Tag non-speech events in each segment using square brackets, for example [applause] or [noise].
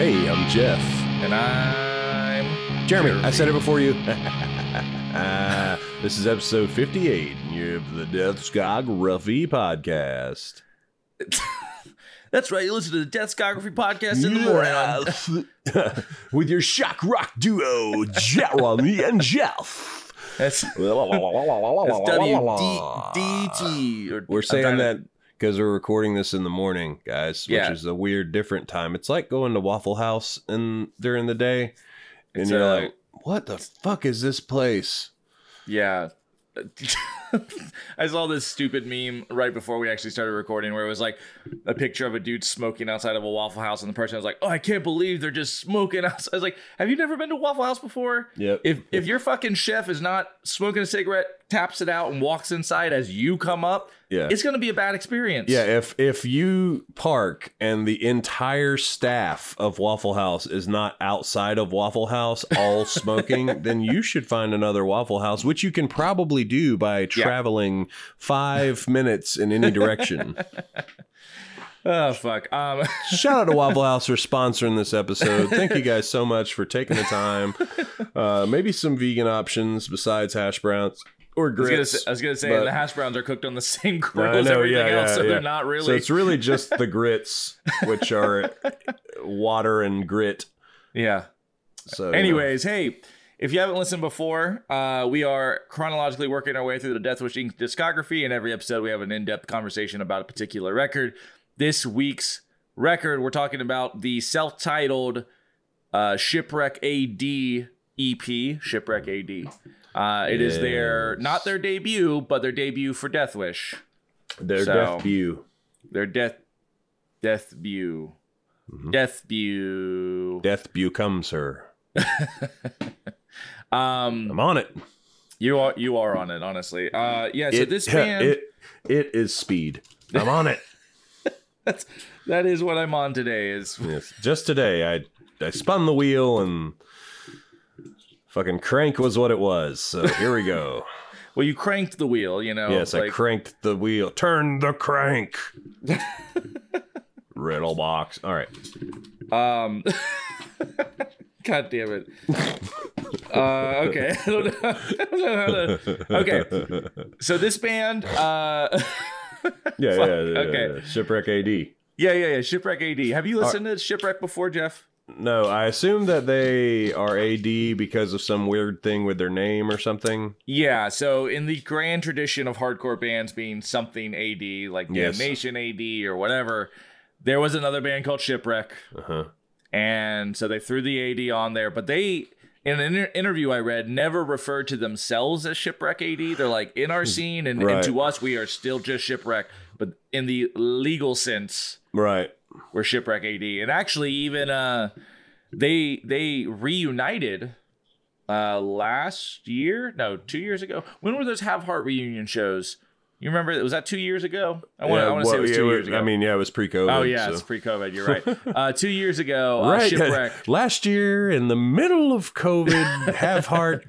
Hey, I'm Jeff. And I'm Jeremy. I said it before you. Uh, [laughs] this is episode 58 of the Deathscography podcast. [laughs] That's right. You listen to the Deathscography podcast in the morning. [laughs] With your shock rock duo, Jeremy and Jeff. That's, that's. We're saying that because we're recording this in the morning, guys, which Yeah. is a weird, different time. It's like going to Waffle House in during the day, and It's, you're uh, like, "What the fuck is this place?" Yeah. [laughs] I saw this stupid meme right before we actually started recording where it was like a picture of a dude smoking outside of a Waffle House, and the person was like, Oh, I can't believe they're just smoking [laughs] outside. I was like, Have you never been to Waffle House before? Yep. If if your fucking chef is not smoking a cigarette, taps it out, and walks inside as you come up, Yeah. it's gonna be a bad experience. Yeah, if if you park and the entire staff of Waffle House is not outside of Waffle House all [laughs] smoking, then you should find another Waffle House, which you can probably do by traveling five [laughs] minutes in any direction. [laughs] Oh fuck. Um Shout out to Waffle House for sponsoring this episode. Thank you guys so much for taking the time. Uh, maybe some vegan options besides hash browns or I was, gonna grits. say, I was gonna say but- the hash browns are cooked on the [laughs] same grill as everything yeah, else, yeah, so yeah. they're not really. So it's really [laughs] just the grits, which are water and grit. yeah. So you know. Anyways, hey, if you haven't listened before, uh, we are chronologically working our way through the Death Wish Inc. discography. In every episode, we have an in-depth conversation about a particular record. This week's record, we're talking about the self-titled uh, Shipwreck AD EP. Shipwreck AD. Uh, it is their not their debut, but their debut for Death Wish. their so- death view. Their death, death view, Mhm. death view. Death view comes, sir. [laughs] Um, I'm on it. You are you are on it, honestly. Uh yeah, so it, this band it it is speed. I'm on it. [laughs] that's that is what I'm on today is yes. Just today, I I spun the wheel and fucking crank was what it was. So here we go. [laughs] well you cranked the wheel, you know. yes, I cranked the wheel. Turn the crank. [laughs] Riddle box. All right. um [laughs] God damn it. Uh okay. I don't know, I don't know how to Okay. So this band uh Yeah, yeah, yeah, okay. yeah. Shipwreck AD. Yeah, yeah, yeah. Shipwreck AD. Have you listened to Shipwreck before, Jeff? No, I assume that they are AD because of some weird thing with their name or something. Yeah, so in the grand tradition of hardcore bands being something AD, like Yes. Damnation AD or whatever, there was another band called Shipwreck. Uh huh. and so they threw the AD on there. But they, in an inter- interview I read, never referred to themselves as Shipwreck AD. They're like in our [laughs] scene, and, Right. and to us, we are still just Shipwreck. But in the legal sense, Right. We're Shipwreck AD. And actually, even uh, they they reunited uh last year, no, two years ago. When were those Have Heart reunion shows? You remember? Was that two years ago? I want, Yeah, I want to say it was yeah, two it years ago. I mean, yeah, it was pre-COVID. oh yeah, so- it's pre-COVID. You're right. [laughs] Uh, two years ago, uh, right. [laughs] Shipwreck. Last year, in the middle of COVID, [laughs] Have Heart.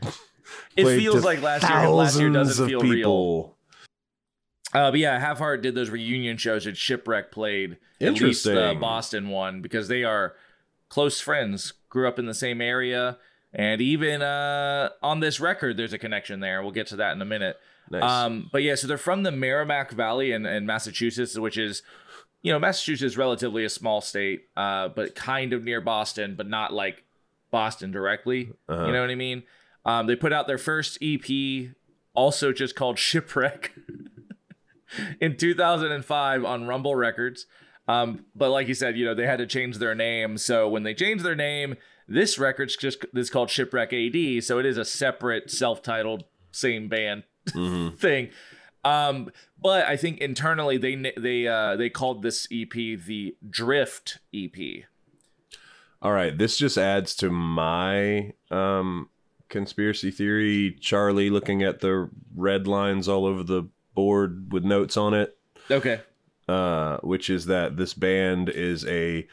It feels like last year. Last year thousands doesn't of feel real. Uh, but yeah, Have Heart did those reunion shows at Shipwreck played. At least the Boston one because they are close friends, grew up in the same area, and even uh, on this record, there's a connection there. We'll get to that in a minute. Nice. Um, but yeah, so they're from the Merrimack Valley in, in Massachusetts, which is, you know, Massachusetts is relatively a small state, uh, but kind of near Boston, but not like Boston directly. Uh-huh. You know what I mean? Um, they put out their first EP, also just called Shipwreck, [laughs] [laughs] in 2005 on Rumble Records. Um, but like you said, you know, they had to change their name. So when they changed their name, this record's just is called Shipwreck AD. So it is a separate self-titled same band [laughs] Mhm. thing. Um, but I think internally they they uh, they called this EP the Drift EP. All right, this just adds to my um, conspiracy theory. Charlie looking at the red lines all over the board with notes on it, Okay. uh, which is that this band is a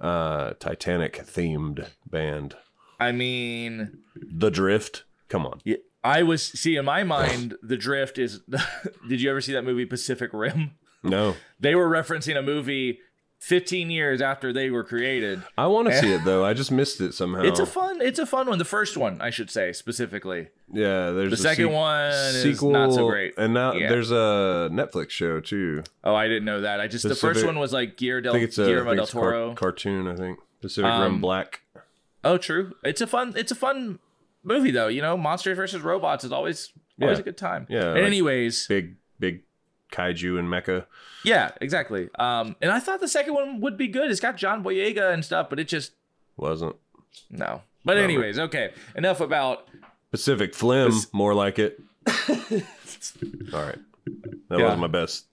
uh, Titanic themed band. I mean, The Drift. Come on. yeah, I was see in my mind the Drift is. [laughs] did you ever see that movie Pacific Rim? No. They were referencing a movie 15 years after they were created. I want to see it [laughs] though. I just missed it somehow. It's a fun. It's a fun one. The first one, I should say specifically. yeah. There's The a second sequ- one is not so great. and now Yeah. there's a Netflix show too. Oh, I didn't know that. I just the first one was like I del, think it's a I Guillermo think del it's car- Toro. cartoon. I think Pacific Um, Rim Black. Oh, true. It's a fun. It's a fun movie though. You know, monsters versus robots is always always Yeah. a good time. Yeah, And like- anyways, Big big kaiju and mecha. yeah, exactly. Um, and I thought the second one would be good. It's got John Boyega and stuff, but it just Wasn't no. But anyways, okay. Enough about. Pacific Flim. This- More like it. [laughs] All right. That Yeah. wasn't my best.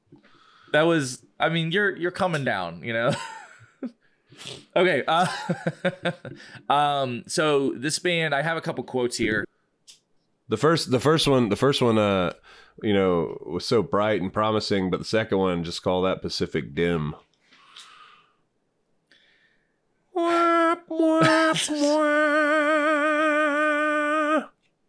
That was. I mean, you're you're coming down. You know. [laughs] okay. Uh, [laughs] um. So this band, I have a couple quotes here. The first, the first one, the first one, uh, you know, was so bright and promising, but the second one, just call that Pacific Dim. [laughs]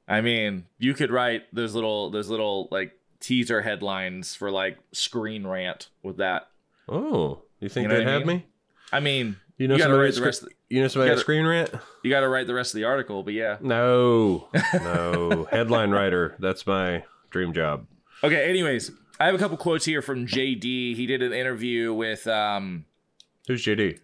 I mean, you could write those little those little like teaser headlines for like Screen Rant with that. Oh, you think You know they what I had mean? me? I mean, You know You gotta somebody write the rest of you know somebody you gotta- screen rant? you got to write the rest of the article, but yeah. No, [laughs] no. Headline writer. That's my dream job. Okay, anyways, I have a couple quotes here from JD. He did an interview with um Who's JD?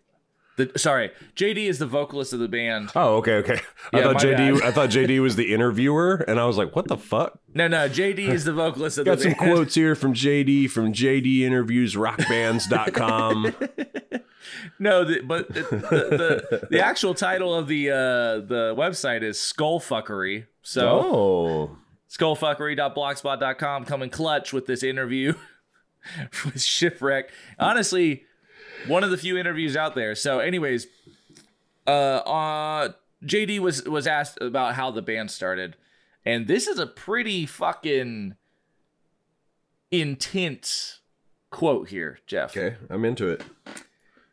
the sorry, JD is the vocalist of the band. Oh, okay, okay. I thought JD. bad. I thought JD was the interviewer, and I was like, "What the fuck?" No, no, JD is the vocalist of the. Got the some quotes here from JD from JD interviews rockbands.com. [laughs] No, the, but the, the, the the actual title of the uh the website is Skullfuckery. So oh, skullfuckery.blogspot.com coming clutch with this interview [laughs] with shipwreck honestly one of the few interviews out there so anyways uh, uh jd was was asked about how the band started and this is a pretty fucking intense quote here jeff okay. I'm into it.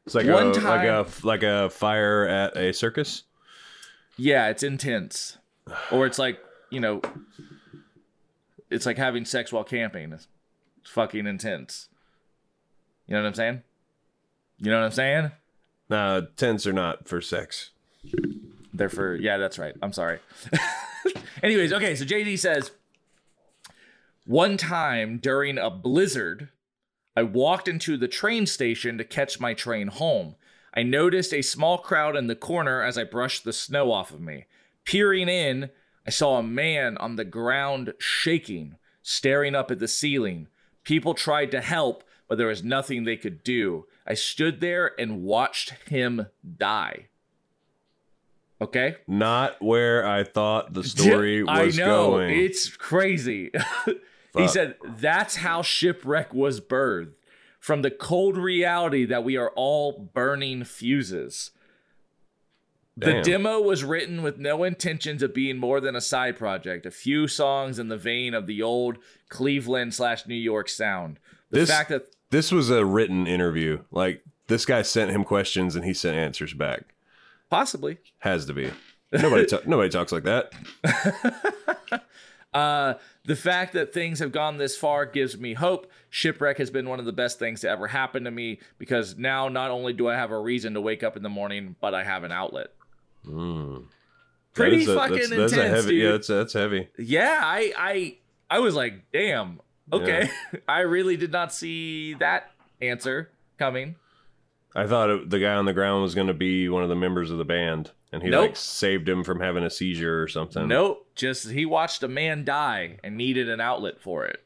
It's like One a like a like a fire at a circus. yeah it's intense or it's like you know it's like having sex while camping it's fucking intense you know what i'm saying you know what i'm saying Nah, tents are not for sex. They're for yeah, that's right. I'm sorry. [laughs] Anyways, okay, so JD says one time during a blizzard, I walked into the train station to catch my train home. I noticed a small crowd in the corner as I brushed the snow off of me. Peering in, I saw a man on the ground shaking, staring up at the ceiling. People tried to help, but there was nothing they could do. I stood there and watched him die. Okay? Not where I thought the [laughs] story was I know going. it's crazy. [laughs] he said that's how shipwreck was birthed from the cold reality that we are all burning fuses. The demo was written with no intentions of being more than a side project. A few songs in the vein of the old Cleveland slash New York sound. The This- fact that this was a written interview. Like this guy sent him questions and he sent answers back. possibly Has to be. Nobody ta- [laughs] nobody talks like that. [laughs] Uh, the fact that things have gone this far gives me hope. Shipwreck has been one of the best things to ever happen to me because now not only do I have a reason to wake up in the morning, but I have an outlet. Mm. Pretty a- fucking that's, intense, that's a heavy, dude. Yeah, that's that's heavy. Yeah, I, I, I was like, damn. Okay, [laughs] I really did not see that answer coming. I thought it, the guy on the ground was going to be one of the members of the band, and he Nope. like saved him from having a seizure or something. Nope, just he watched a man die and needed an outlet for it,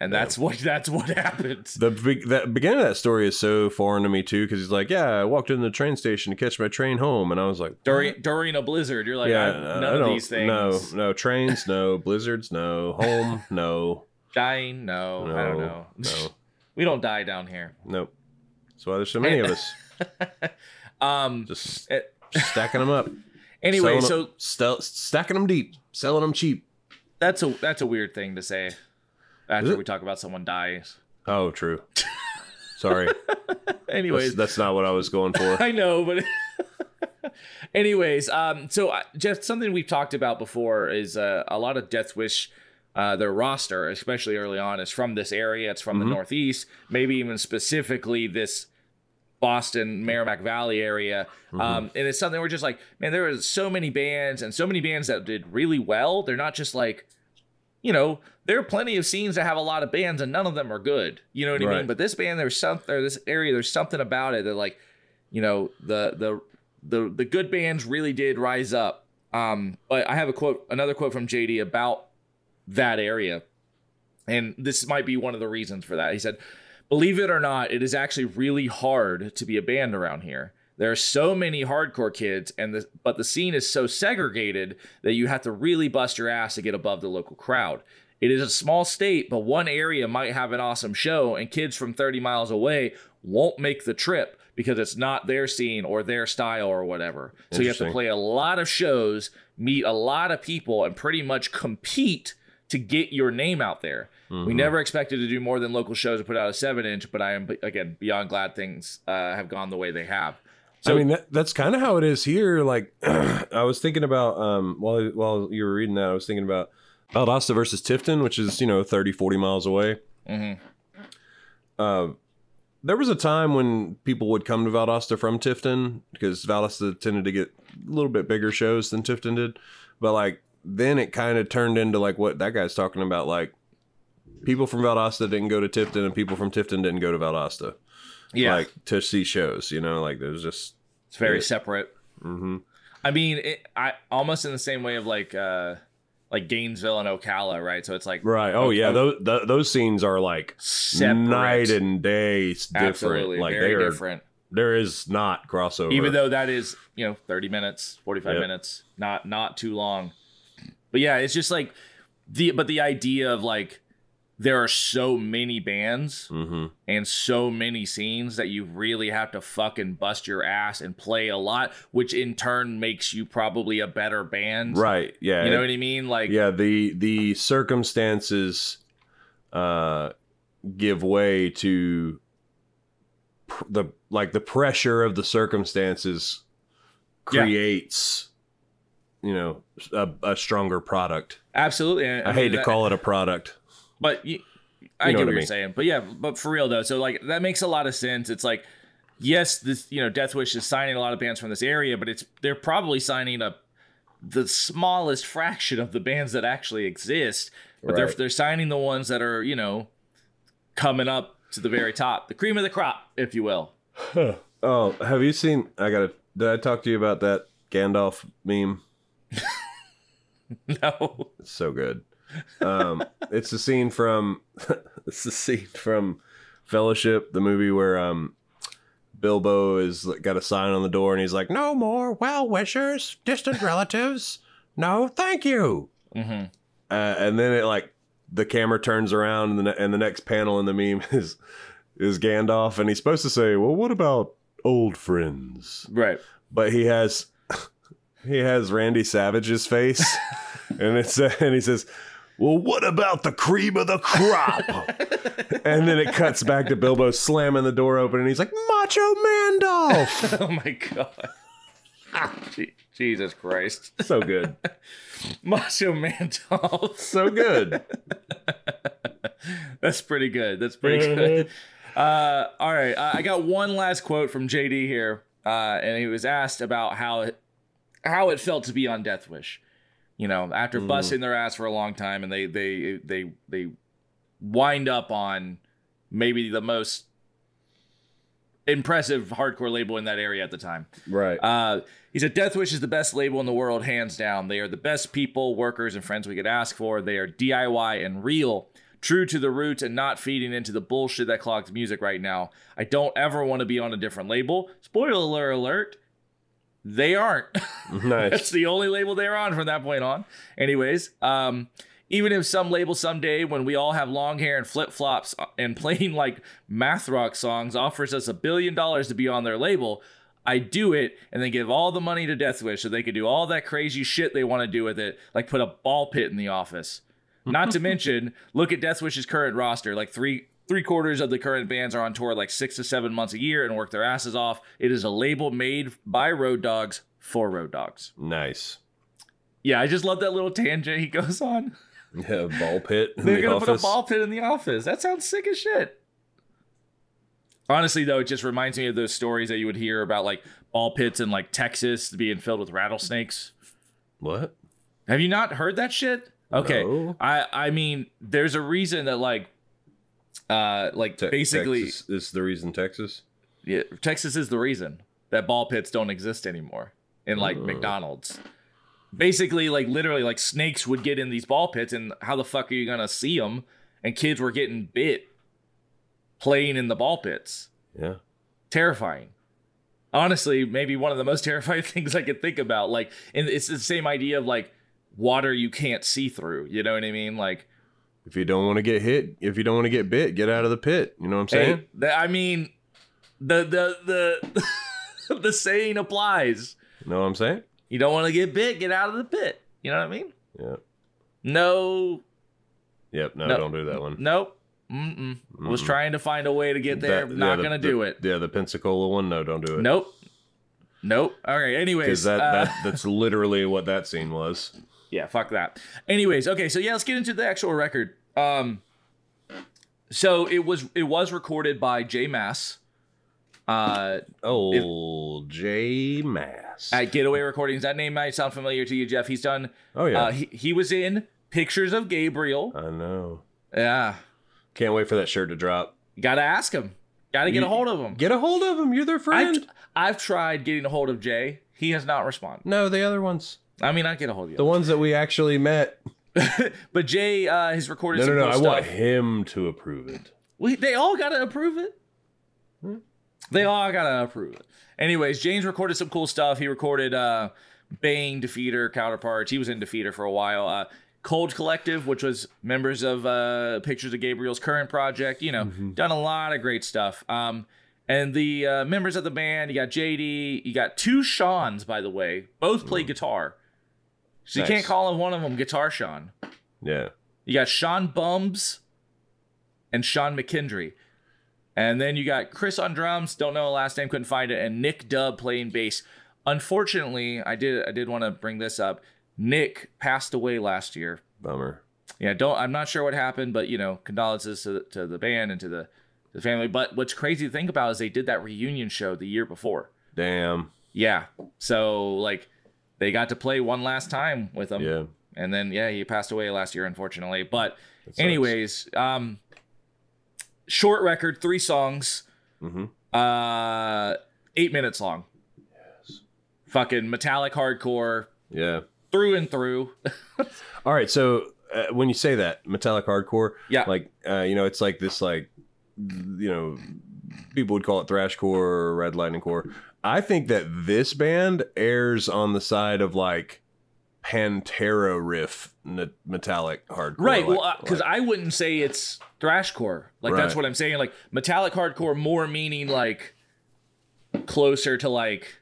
and that's what [laughs] that's what happened. The that beginning of that story is so foreign to me too, because he's like, "Yeah, I walked into the train station to catch my train home," and I was like, during during a blizzard, you're like, "Yeah, I, none of these things. No, no trains, no blizzards, no home, [laughs] no, Dying? No, no, I don't know. no, [laughs] we don't die down here. nope." That's why there's so many of us, Um. just eh, stacking them up. anyway, so stel- stacking them deep, selling them cheap. that's a that's a weird thing to say after we talk about someone dies. Oh, true. Sorry, [laughs] Anyways, that's, that's not what I was going for. [laughs] I know, but [laughs] anyways, um, so uh, just something we've talked about before is uh, a lot of Death Wish. Uh, their roster, especially early on, is from this area. It's from Mhm. the Northeast, maybe even specifically this Boston, Merrimack Valley area. Mm-hmm. Um, and it's something we're just like, man, there are so many bands and so many bands that did really well. They're not just like, you know, there are plenty of scenes that have a lot of bands and none of them are good. You know what I mean? But this band, there's some, or this area, there's something about it that like, you know, the the the the good bands really did rise up. Um, but I have a quote, another quote from JD about that area. And this might be one of the reasons for that. He said, Believe it or not, it is actually really hard to be a band around here. There are so many hardcore kids, and the, but the scene is so segregated that you have to really bust your ass to get above the local crowd. It is a small state, but one area might have an awesome show, and kids from 30 miles away won't make the trip because it's not their scene or their style or whatever. So you have to play a lot of shows, meet a lot of people, and pretty much compete to get your name out there. We never expected to do more than local shows and put out a seven inch, but I am again beyond glad things uh, have gone the way they have. I mean, that, that's kind of how it is here. Like, [clears throat] I was thinking about um, while while you were reading that, I was thinking about Valdosta versus Tifton, which is you know 30, 40 miles away. Mhm. Uh, there was a time when people would come to Valdosta from Tifton because Valdosta tended to get a little bit bigger shows than Tifton did, but like then it kind of turned into like what that guy's talking about, like people from Valdosta didn't go to Tifton and people from Tifton didn't go to Valdosta, Yeah, like to see shows. You know, like there's just it's very yeah. separate. hmm I mean, it, I almost in the same way of like uh, like Gainesville and Ocala, right? So it's like Right. Oh yeah. Those th- those scenes are like separate, night and day different. absolutely like they are. different. There is not crossover. even though that is you know 30 minutes 45 Yep. minutes not not too long but yeah it's just like the but the idea of like there are so many bands hmm and so many scenes that you really have to fucking bust your ass and play a lot which in turn makes you probably a better band Right. Yeah. you know what i mean like yeah. The the circumstances uh give way to pr- the like the pressure of the circumstances Yeah. creates you know a, a stronger product. absolutely I, hate mean, to that- call it a product. But you, I You know get what what, I you're saying. But yeah, but for real though, so like that makes a lot of sense. It's like, yes, this you know, Death Wish is signing a lot of bands from this area, but it's they're probably signing a the smallest fraction of the bands that actually exist. But they're they're signing the ones that are you know coming up to the very top, the cream of the crop, if you will. Oh, have you seen? I gotta. Did I talk to you about that Gandalf meme? [laughs] No, It's so good. Um, it's the scene from. [laughs] it's the scene from Fellowship, the movie where um, Bilbo is got a sign on the door and he's like, "No more well wishers, distant relatives. No, thank you." hmm Uh, and then it like the camera turns around and the, ne- and the next panel in the meme [laughs] is is Gandalf and he's supposed to say, "Well, what about old friends?" right. but he has [laughs] he has Randy Savage's face, and it's uh, and he says, "Well, what about the cream of the crop?" [laughs] and then it cuts back to Bilbo slamming the door open, and he's like, "Macho Mandolf." [laughs] oh my god. Je- Jesus Christ. so good, [laughs] Macho Man so good. That's pretty good. That's pretty good. Uh, all right, uh, I got one last quote from JD here, uh, and he was asked about how it, how it felt to be on Death Wish. You know, after Mm. busting their ass for a long time, and they they they they wind up on maybe the most impressive hardcore label in that area at the time. Right. Uh, he said, Death Wish is the best label in the world, hands down. They are the best people, workers, and friends we could ask for. They are DIY and real, true to the roots, and not feeding into the bullshit that clogs music right now. I don't ever want to be on a different label. Spoiler alert, they aren't. [laughs] That's the only label they're on from that point on. Anyways, um, even if some label someday, when we all have long hair and flip flops and playing like math rock songs, offers us a billion dollars to be on their label, I do it and then give all the money to Deathwish so they could do all that crazy shit they want to do with it, like put a ball pit in the office. Not to [laughs] mention, look at Deathwish's current roster. Like three three quarters of the current bands are on tour like six to seven months a year and work their asses off. It is a label made by Road Dogs for Road Dogs. Nice. Yeah, I just love that little tangent he [laughs] goes on. Yeah, ball pit in They're the gonna office. put a ball pit in the office. That sounds sick as shit. Honestly, though, it just reminds me of those stories that you would hear about like ball pits in like Texas being filled with rattlesnakes. What? Have you not heard that shit? Okay. No. I I mean, there's a reason that like uh like Te- basically Texas is the reason Texas. yeah, Texas is the reason that ball pits don't exist anymore in like Oh. McDonald's. Basically, like literally, like snakes would get in these ball pits, and how the fuck are you gonna see them? And kids were getting bit playing in the ball pits. Yeah. Terrifying. Honestly, maybe one of the most [laughs] terrifying things I could think about. Like, and it's the same idea of like water you can't see through. You know what I mean? Like, If you don't want to get hit, if you don't want to get bit, get out of the pit. You know what I'm saying? Hey, th- I mean, the the the [laughs] the saying applies. You know what I'm saying? You don't want to get bit, get out of the pit. You know what I mean? Yeah. No, Yep. No, No. don't do that one. nope. Mm-mm. Was Mm-mm. trying to find a way to get there. That- Not yeah, the- gonna the- do it. Yeah, the Pensacola one. No, don't do it. Nope. Nope. All right. Anyways, that, uh, that that's literally what that scene was. [laughs] yeah, fuck that. Anyways, okay, so yeah, let's get into the actual record. Um, so it was it was recorded by Jay Maas. Uh, Oh, J Maas. at Getaway Recordings. That name might sound familiar to you, Jeff. He's done. oh yeah, Uh, he he was in Pictures of Gabriel. I know. Yeah, Can't wait for that shirt to drop. gotta ask him. Gotta get You- a hold of him. Get a hold of him. You're their friend. I've tried getting a hold of Jay. He has not responded. no, the other ones. I mean, I get a hold of you. The ones that we actually met. [laughs] but Jay uh, has recorded No, some no, no. cool I want him to approve it. We, they all gotta approve it. Hmm. They all gotta approve it. Anyways, Jay Maas recorded some cool stuff. He recorded uh, Bane, Defeater, Counterparts. He was in Defeater for a while. Uh, Cold Collective, which was members of uh, Pictures of Gabriel's current project. You know, Mm-hmm. done a lot of great stuff. Um, and the uh, members of the band, you got JD, you got two Seans, by the way, both play guitar. So you. Nice. can't call him one of them Guitar Sean. Yeah. You got Sean Bums and Sean McKendry. And then you got Chris on drums, don't know the last name, couldn't find it, and Nick Dubb playing bass. Unfortunately, I did I did want to bring this up. Nick passed away last year. Bummer. Yeah, don't I'm not sure what happened, but you know, condolences to, to the band and to the, the family. But what's crazy to think about is they did that reunion show the year before. Damn. Yeah. So like they got to play one last time with him. Yeah. And then yeah, he passed away last year, unfortunately. But anyways, um short record, three songs, Mhm. uh eight minutes long. Yes. Fucking metallic hardcore Yeah. through and through. [laughs] All right. So uh, when you say that metallic hardcore, Yeah. like uh, you know, it's like this, like you know, people would call it thrashcore or red lightning core. I think that this band airs on the side of like Pantera riff n- metallic hardcore. right. like- well, uh, because like- I wouldn't say it's thrashcore. Like that's what I'm saying. Like metallic hardcore, more meaning like closer to like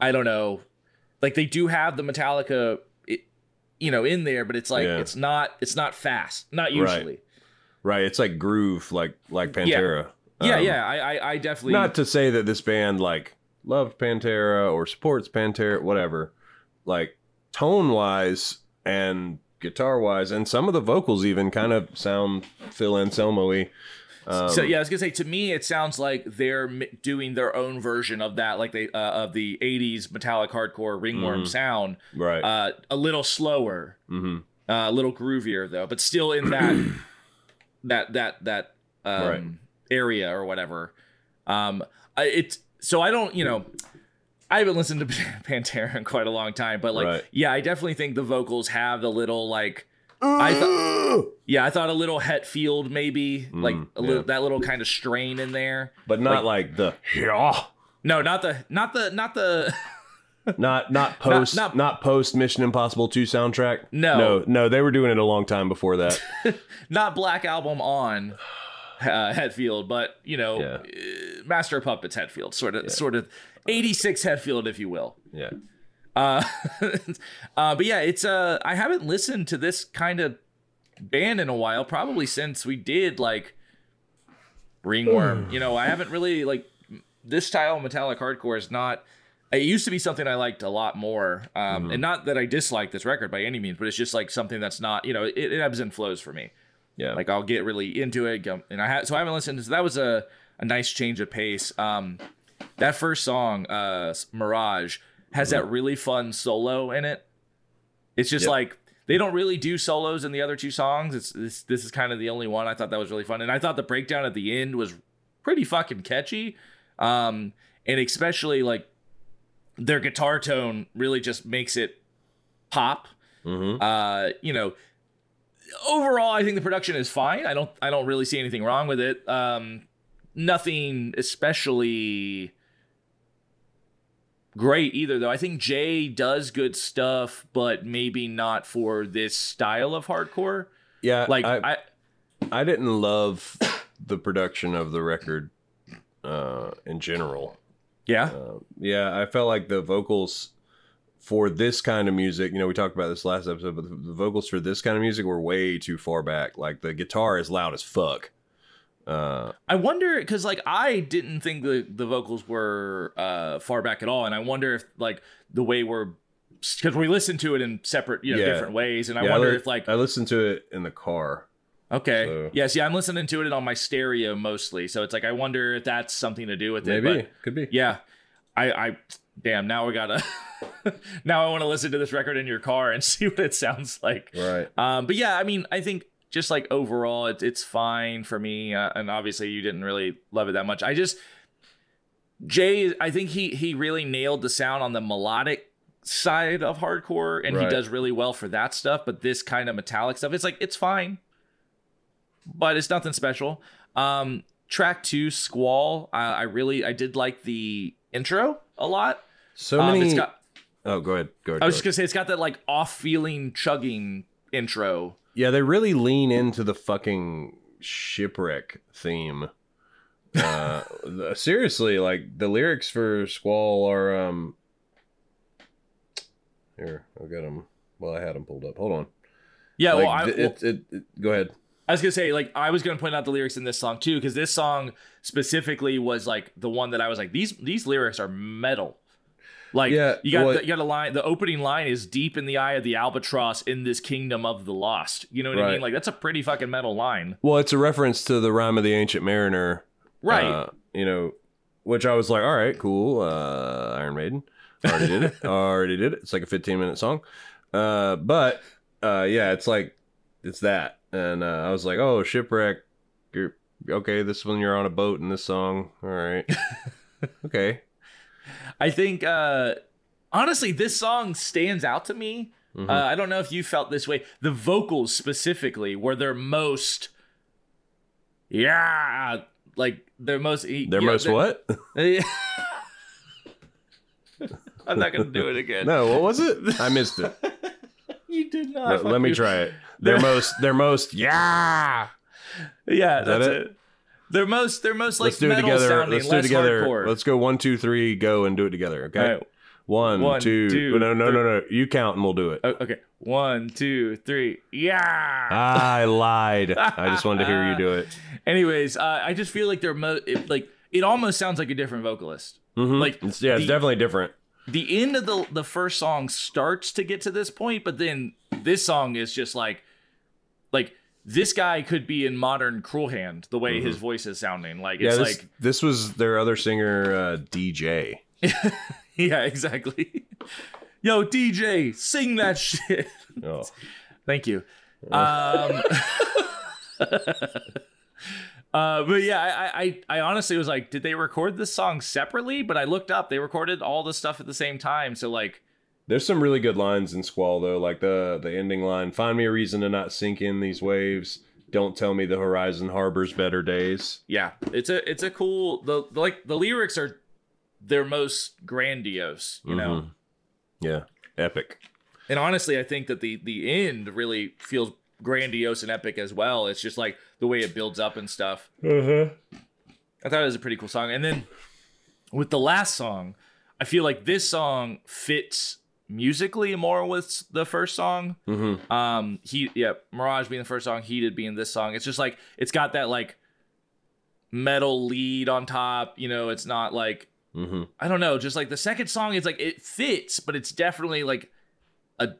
I don't know. Like they do have the Metallica, it, you know, in there, but it's like Yeah. it's not it's not fast. Not Right. usually. right, it's like groove, like like Pantera. Yeah, Um, yeah. I, I I definitely Not to say that this band like loved Pantera or supports Pantera, whatever. Like tone wise and guitar wise, and some of the vocals even kind of sound Phil Anselmo-y. Um, so yeah, I was gonna say to me, it sounds like they're doing their own version of that, like they uh, of the '80s metallic hardcore ringworm Mhm. sound. right. Uh, a little slower, hmm uh, a little groovier though, but still in that [clears throat] that that that um, Right. Area or whatever. Um, I, it's so I don't, you know, I haven't listened to [laughs] Pantera in quite a long time, but like, Right. yeah, I definitely think the vocals have the little like. I thought, yeah, I thought a little Hetfield maybe, like Mm, a little yeah. that little kind of strain in there. but not like, the yeah, No, not the, not the, not the. [laughs] not not post not, not- post Mission Impossible two soundtrack. No. no, no, they were doing it a long time before that. [laughs] not Black Album on [sighs] [sighs] [sighs] uh, Hetfield, but you know, Yeah. uh, Master of Puppets Hetfield, sort of, sort of, eighty six Hetfield, if you will. yeah, Uh, [laughs] uh, but yeah, it's uh, I haven't listened to this kind of band in a while, probably since we did like Ringworm. [sighs] you know, I haven't really like this style of metallic hardcore is not. It used to be something I liked a lot more, um, and not that I dislike this record by any means, but it's just like something that's not, you know, it, it ebbs and flows for me yeah. like I'll get really into it, and I ha- so I haven't listened. So that was a a nice change of pace. Um, that first song, uh, Mirage, has that really fun solo in it. It's just Yep. like they don't really do solos in the other two songs. It's this this is kind of the only one. I thought that was really fun, and I thought the breakdown at the end was pretty fucking catchy. Um, and especially like their guitar tone really just makes it pop. Mm-hmm. Uh, you know, overall, I think the production is fine. I don't I don't really see anything wrong with it. Um, nothing especially great either though. I think Jay does good stuff, but maybe not for this style of hardcore. Yeah, Like I, I, I didn't love [coughs] the production of the record uh, in general. yeah. Uh, yeah, I felt like the vocals for this kind of music, you know, we talked about this last episode, but the, the vocals for this kind of music were way too far back. Like the guitar is loud as fuck. Uh, I wonder because like I didn't think the the vocals were uh far back at all, and I wonder if like the way we're because we listened to it in separate you know Yeah. different ways, and I yeah, wonder li- if like I listened to it in the car. okay so- yes yeah I'm listening to it on my stereo mostly, so it's like I wonder if that's something to do with it. Maybe could be. yeah, I I damn now we gotta [laughs] now I want to listen to this record in your car and [laughs] see what it sounds like. Right. Um, but yeah, I mean, I think just like overall, it's it's fine for me. Uh, and obviously, you didn't really love it that much. I just Jay, I think he he really nailed the sound on the melodic side of hardcore, and he does really well for that stuff. But this kind of metallic stuff, it's like it's fine, but it's nothing special. Um, track two, Squall. I, I really I did like the intro a lot. So Um, many. it's got. oh, go ahead. Go ahead. I was go just gonna say it's got that like off feeling chugging intro. Yeah, they really lean into the fucking shipwreck theme. Uh, [laughs] seriously, like the lyrics for Squall are um. Here, I'll get them. Well, I had them pulled up. Hold on. Yeah, like, well, I, well, it, it, it- Go ahead. I was gonna say, like, I was gonna point out the lyrics in this song too, because this song specifically was like the one that I was like, these these lyrics are metal. Like, Yeah, you got what- the, you got a line. The opening line is "Deep in the eye of the albatross in this kingdom of the lost." You know what I mean? Like, that's a pretty fucking metal line, Well, it's a reference to the rhyme of the ancient mariner, right? uh, you know, which I was like, all right, cool. Uh, Iron Maiden, already did it. [laughs] already did it. It's like a 15 minute song. Uh, but uh, yeah, it's like it's that, and uh, I was like, oh, shipwreck. You're okay. This one, you're on a boat in this song. All right. [laughs] okay. I think uh honestly, this song stands out to me. Mhm. Uh, I don't know if you felt this way. The vocals specifically were their most, yeah, like their most. Their know, most what? [laughs] I'm not gonna do it again. [laughs] no, what was it? I missed it. [laughs] you did not. let, let me try it. Their most. Their most. Yeah. Yeah, that that's it? it? Their most, they're most like Let's do it metal together. sounding, Let's do it less together. hardcore. Let's go one, two, three, go and do it together. Okay. All right. One, One, two. two, no, no, no, no. You count and we'll do it. O- okay, one, two, three. Yeah. I [laughs] lied. I just wanted to hear you do it. [laughs] Anyways, uh, I just feel like they're mo- it, like it almost sounds like a different vocalist. Mhm. Like, It's- yeah, it's the- definitely different. the end of the the first song starts to get to this point, but then this song is just like like this guy could be in modern Cruel Hand the way his voice is sounding. Like Mm-hmm. Yeah, it's this, like this was their other singer, uh, DJ. [laughs] yeah, exactly. Yo, DJ, sing that shit. Oh, [laughs] Thank you. [laughs] Um, uh, but yeah, I, I, I honestly was like, did they record this song separately? But I looked up, they recorded all the stuff at the same time. So like, there's some really good lines in Squall though, like the the ending line: "Find me a reason to not sink in these waves. Don't tell me the horizon harbors better days." yeah, it's a it's a cool the, like the lyrics are their most grandiose, you know. Mhm. Yeah, epic. And honestly, I think that the the end really feels grandiose and epic as well. It's just like the way it builds up and stuff. Uh-huh. I thought it was a pretty cool song. And then with the last song, I feel like this song fits musically more with the first song. Mm-hmm. Um, he yeah, Mirage being the first song, Heated being this song. It's just like it's got that like metal lead on top. You know, it's not like Mm-hmm. I don't know, just like the second song, it's like it fits, but it's definitely like a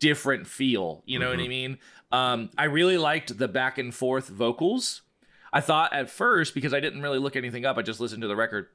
different feel. You know what I mean? Um, I really liked the back and forth vocals. I thought at first because I didn't really look anything up, I just listened to the record.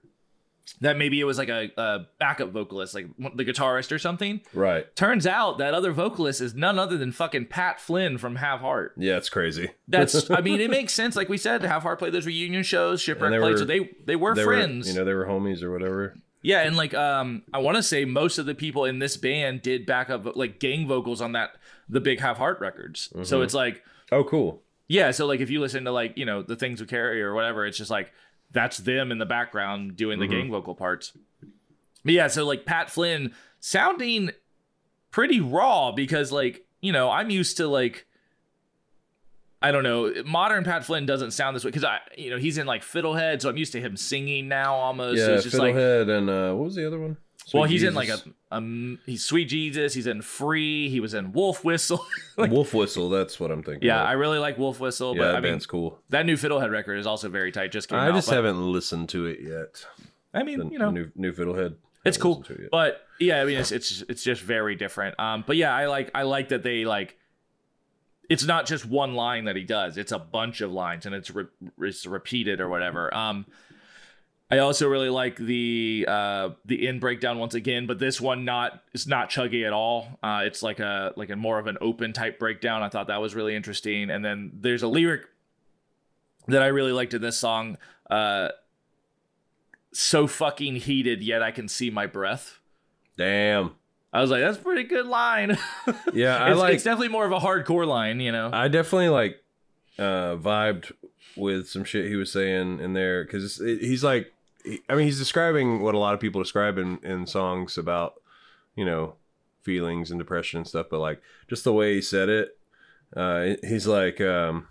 That maybe it was like a, a backup vocalist, like the guitarist or something. Right. Turns out that other vocalist is none other than fucking Pat Flynn from Have Heart. Yeah, it's crazy. That's, [laughs] I mean, it makes sense. Like we said, Have Heart played those reunion shows, Shipwreck played, were- so they they were They friends. were, you know, they were homies or whatever. Yeah, and like um I want to say most of the people in this band did backup like gang vocals on that the big Have Heart records. Mm-hmm. So it's like Oh, cool. yeah, so like if you listen to like, you know, the things we carry or whatever, it's just like that's them in the background doing the Mm-hmm. gang vocal parts. But yeah, so like Pat Flynn sounding pretty raw because like, you know, I'm used to like I don't know. Modern Pat Flynn doesn't sound this way because I, you know, he's in like Fiddlehead, so I'm used to him singing now almost. so Yeah, it's just like, Fiddlehead and uh, what was the other one? Well, Sweet he's in like Jesus. a um, he's Sweet Jesus. He's in Free. He was in Wolf Whistle. [laughs] like, Wolf Whistle. That's what I'm thinking. yeah, of. I really like Wolf Whistle, yeah, but that I mean cool. that new Fiddlehead record is also very tight. Just came I out. just but- haven't listened to it yet. I The mean, you know, new new Fiddlehead. it's cool, it but yeah, I mean, it's it's it's just very different. Um, but yeah, I like I like that they like. It's not just one line that he does; it's a bunch of lines, and it's re- it's repeated or whatever. Um, I also really like the uh the in breakdown once again, but this one not it's not chuggy at all. Uh, it's like a like a more of an open type breakdown. I thought that was really interesting. And then there's a lyric that I really liked in this song. Uh, so fucking heated, yet I can see my breath. Damn. I was like, that's a pretty good line. [laughs] Yeah, I it's, like. it's definitely more of a hardcore line, you know. I definitely like uh vibed with some shit he was saying in there because he's like, he- I mean, he's describing what a lot of people describe in in songs about, you know, feelings and depression and stuff. But like, just the way he said it, uh, he's like, um,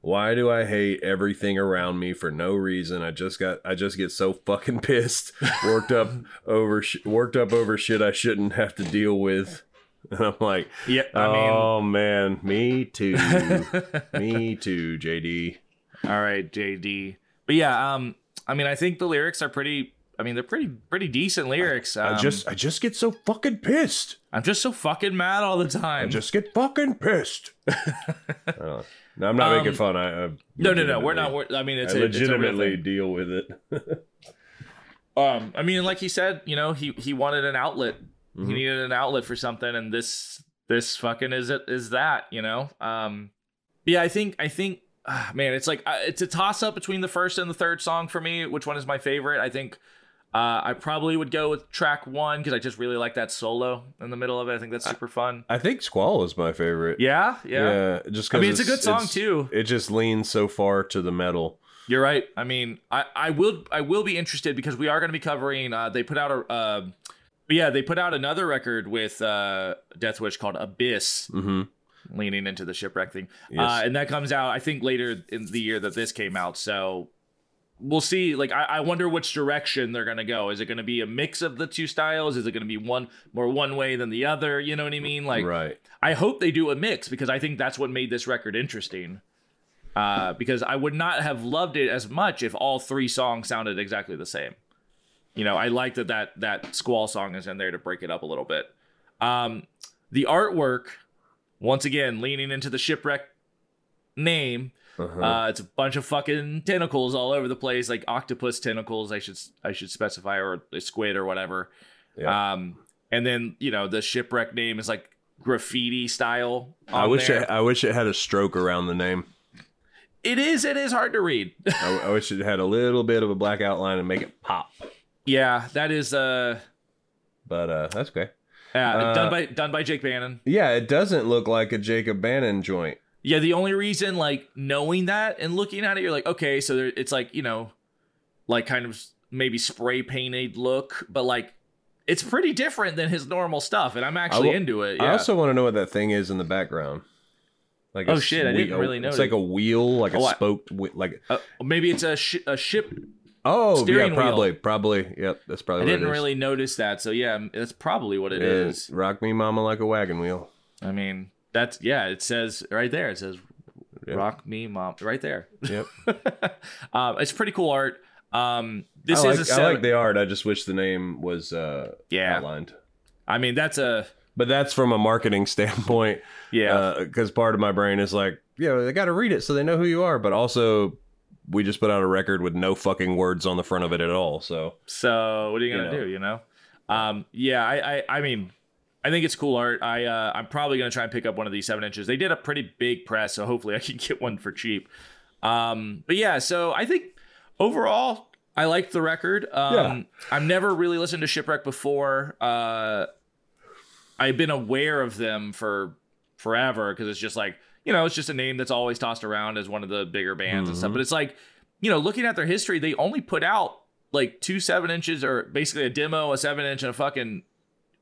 why do I hate everything around me for no reason? I just got, I just get so fucking [laughs] pissed, worked up over, sh- worked up over shit I shouldn't have to deal with. [laughs] And I'm like, yeah, I mean, oh man, me too. [laughs] me too, JD. all right, JD. But yeah, um, I mean, I think the lyrics are pretty. I mean, they're pretty pretty decent lyrics. Um, I just I just get so fucking pissed. I'm just so fucking mad all the time. I just get fucking pissed. [laughs] Uh, no, I'm not Um, making fun. I, I no, no, no. We're not. We're, I mean, it's I a, it's legitimately thing. deal with it. [laughs] Um, I mean, like he said, you know, he he wanted an outlet. Mhm. He needed an outlet for something, and this this fucking is it is that, you know. Um, yeah, I think I think, ah, man, it's like uh, it's a toss up between the first and the third song for me. Which one is my favorite? I think. Uh, I probably would go with track one because I just really like that solo in the middle of it. I think that's super fun. I think Squall is my favorite. Yeah, yeah. yeah. just I mean, it's a good song too. It just leans so far to the metal. You're right. I mean, I, I will I will be interested because we are going to be covering. Uh, they put out a, uh, yeah, they put out another record with uh, Death Wish called Abyss, Mm-hmm. Leaning into the shipwreck thing, Yes. uh, and that comes out I think later in the year that this came out. So we'll see. Like, I, I wonder which direction they're going to go. Is it going to be a mix of the two styles? Is it going to be one more one way than the other? You know what I mean? Like, right. I hope they do a mix because I think that's what made this record interesting. Uh, because I would not have loved it as much if all three songs sounded exactly the same. You know, I like that that that squall song is in there to break it up a little bit. Um, the artwork, once again, leaning into the shipwreck name. Uh-huh. Uh, it's a bunch of fucking tentacles all over the place, like octopus tentacles. I should I should specify, or a squid or whatever. Yeah. Um, and then you know the shipwreck name is like graffiti style. I wish there. it, I wish it had a stroke around the name. it is it is hard to read. I, I wish it had a little bit of a black outline and make it pop. yeah, that is uh, But uh, that's okay. Yeah Uh, done by done by Jake Bannon. Yeah, it doesn't look like a Jacob Bannon joint. Yeah, the only reason like knowing that and looking at it, you're like, okay, so there, it's like you know, like kind of maybe spray painted look, but like it's pretty different than his normal stuff, and I'm actually will- into it. I also want to know what that thing is in the background. Like Oh, shit, I didn't really know. It's like a wheel, like a Oh, I- spoked, like uh, maybe it's a sh- a ship. Oh Steering yeah, wheel. probably, probably. Yep, that's probably. I what it didn't really notice that, so yeah, that's probably what it Yeah, is. Rock me, mama, like a wagon wheel. I mean, that's yeah. It says right there. It says Yeah. "Rock Me, Mom" right there. Yep. um, [laughs] it's pretty cool art. Um, this I is like, a I seven. like the art. I just wish the name was uh, Yeah. outlined. I mean, that's a But that's from a marketing [laughs] standpoint. yeah. Because part of my brain is like, you know, they got to read it so they know who you are. But also, we just put out a record with no fucking words on the front of it at all. So So what are you You gonna know. do? You know? Um, yeah, I, I, I mean, I think it's cool art. I, uh, I'm probably gonna try and pick up one of these seven inches. They did a pretty big press, so hopefully I [laughs] can get one for cheap. Um, but yeah, so I think overall I liked the record. Um, Yeah. I've never really listened to Shipwreck before. Uh, I've been aware of them for forever because it's just like you know it's just a name that's always tossed around as one of the bigger bands and stuff. But it's like you know looking at their history, they only put out like two seven inches or basically a demo, a seven inch, and a fucking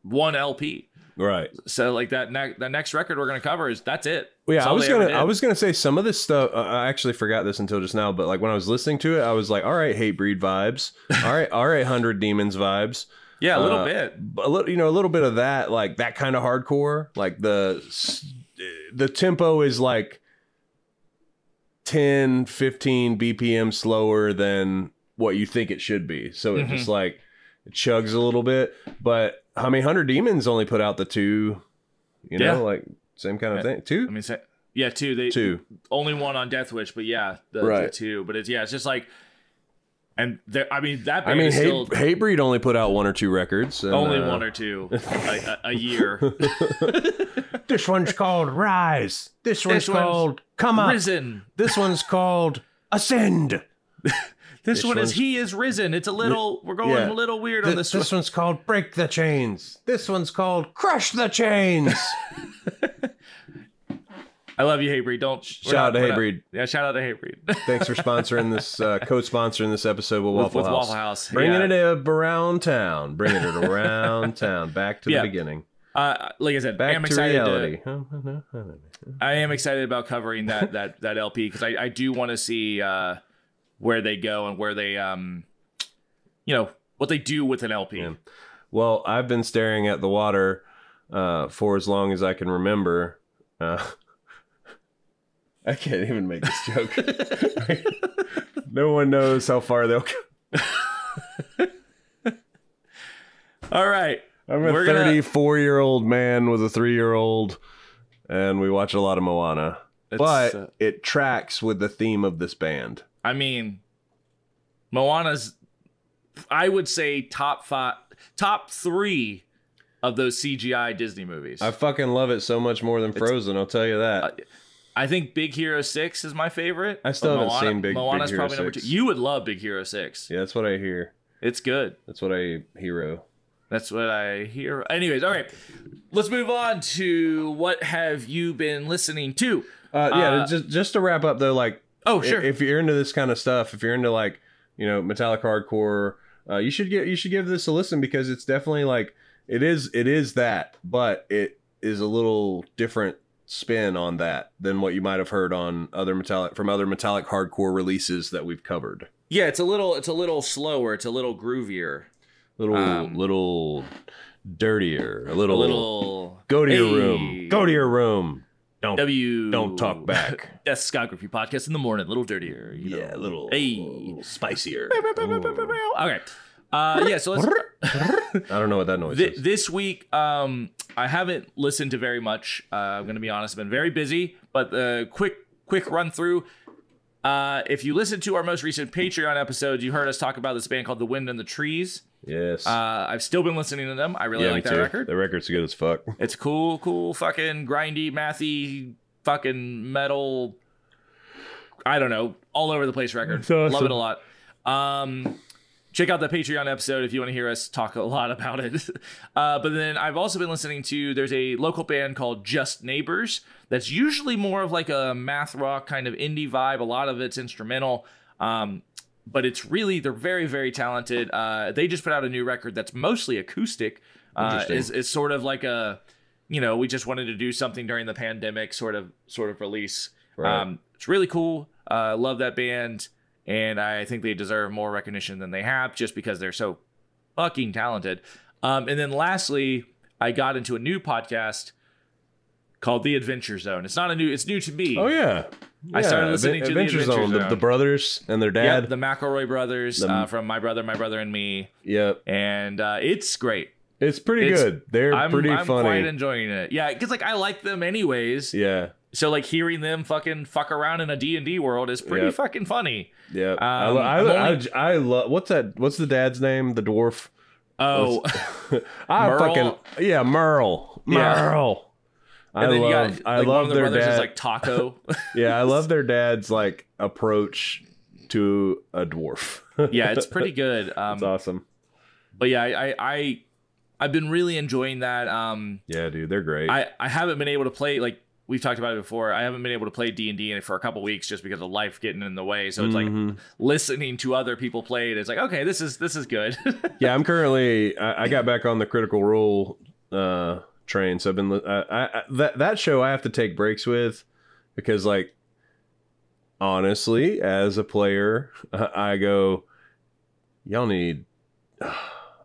one LP. right. So like that ne- the next record we're gonna cover is that's it. Well, yeah, That's I was gonna. I was gonna say some of this stuff. Uh, I actually forgot this until just now, but like when I was listening to it, I was like, all right, Hatebreed vibes. All right, [laughs] all right, hundred demons vibes. yeah, a little uh, bit. a little you know a little bit of that like that kind of hardcore like the the tempo is like 10 15 bpm slower than what you think it should be so it Mhm. just like it chugs a little bit but i mean 100 demons only put out the two you know Yeah. like same kind of thing two I mean, say, yeah, two. They two only one on Death Wish, but yeah, the, the Right. two. But it's yeah, it's just like, and there. I mean, that i band mean is hate, still Hatebreed only put out one or two records and, only uh, one or two a, a, a year. [laughs] [laughs] this one's [laughs] called rise this one's This one's called come up risen. this one's called ascend [laughs] This, This one is he is risen. It's a little. We're going Yeah. a little weird Th- on this, this one. one's called Break the Chains. This one's called Crush the Chains. [laughs] I love you, Hatebreed. Don't Shout out to we're Yeah, shout out to Hatebreed. Thanks for sponsoring this, uh, co-sponsoring this episode with with, Waffle with House. Waffle House. Bringing yeah. it around town. Bringing it around town. Back to Yeah. the beginning. Uh, like I said, Back I'm to excited reality. To, [laughs] I am excited about covering that that that LP because I I do want to see uh where they go and where they um you know what they do with an LP. Yeah. well, I've been staring at the water uh, for as long as I can remember. Uh, [laughs] I can't even make this joke. [laughs] no one knows how far they'll go. All right. I'm a We're gonna- 34 year old man with a three year old, and we watch a lot of Moana. It's, but uh, it tracks with the theme of this band. I mean, Moana's, I would say top five, top three of those CGI Disney movies. I fucking love it so much more than Frozen. I'll tell you that. I think Big Hero Six is my favorite. I still haven't seen Big- Big Moana's Hero probably number 6. two. You would love Big Hero Six. yeah, that's what I hear. It's good. That's what I hero. That's what I hear. Anyways, all right. Let's move on to what have you been listening to? Uh, yeah, Uh, just just to wrap up though, like Oh, sure. if you're into this kind of stuff, if you're into like you know metallic hardcore, uh, you should get you should give this a listen because it's definitely like it is it is that, but it is a little different spin on that than what you might have heard on other metallic from other metallic hardcore releases that we've covered. yeah, it's a little it's a little slower, it's a little groovier. Little Um, little dirtier, a little, A little, go to your room, go to your room. Don't W don't talk back. [laughs] Discography podcast in the morning, a little dirtier. you know. yeah, a little, Hey. little spicier. Okay. Uh, yeah, so let's [laughs] I don't know what that noise Th- is. this week, um, I haven't listened to very much. Uh, I'm going to be honest. I've been very busy, but the quick, quick run through. Uh, if you listened to our most recent Patreon episode, you heard us talk about this band called The Wind and the Trees. Yes. Uh, I've still been listening to them. I really yeah, like that too. record. The record's good as fuck. [laughs] It's cool, cool, fucking grindy, mathy, fucking metal. I don't know, all over the place record. Awesome. Love it a lot. Um, check out the Patreon episode if you want to hear us talk a lot about it. [laughs] Uh, but then I've also been listening to there's a local band called Just Neighbors that's usually more of like a math rock kind of indie vibe. A lot of it's instrumental. Um, but it's really they're very very talented. Uh, they just put out a new record that's mostly acoustic. Uh, is is sort of like a you know we just wanted to do something during the pandemic sort of sort of release. Right. Um, it's really cool. Uh, love that band, and I think they deserve more recognition than they have just because they're so fucking talented. Um, and then lastly, I got into a new podcast called The Adventure Zone. It's not a new. It's new to me. oh yeah. I started Yeah, listening to The Adventure Adventure Zone. The, the brothers and their Yeah, dad. the McElroy brothers The- uh, from My Brother, My Brother and Me, yep. and uh, it's great. It's pretty It's- good. They're I'm, pretty I'm funny. quite enjoying it. Yeah, because like I like them anyways. yeah. So like hearing them fucking fuck around in a D and D world is pretty Yep. fucking funny. Yeah, I, Um, lo- I, I'm I, I, love what's that? What's the dad's name? The dwarf. Oh, I [laughs] Merle? fucking yeah, Merle. Yeah. I and then love. you got I like, one love the their brothers dad. like Taako. [laughs] yeah, I [laughs] love their dad's like approach to a dwarf. yeah, it's [laughs] pretty good. Um, it's awesome. but yeah, I, I I I've been really enjoying that. Um, Yeah, dude, they're great. I I haven't been able to play like we've talked about it before. I haven't been able to play D and D for a couple weeks just because of life getting in the way. So it's like Mhm. listening to other people play it. It's like okay, this is this is good. yeah, I'm currently. I, I got back on the Critical Role uh, train, so I've been. I, I- that that show I have to take breaks with because, like, honestly, as a player, [laughs] I go, y'all need. [sighs]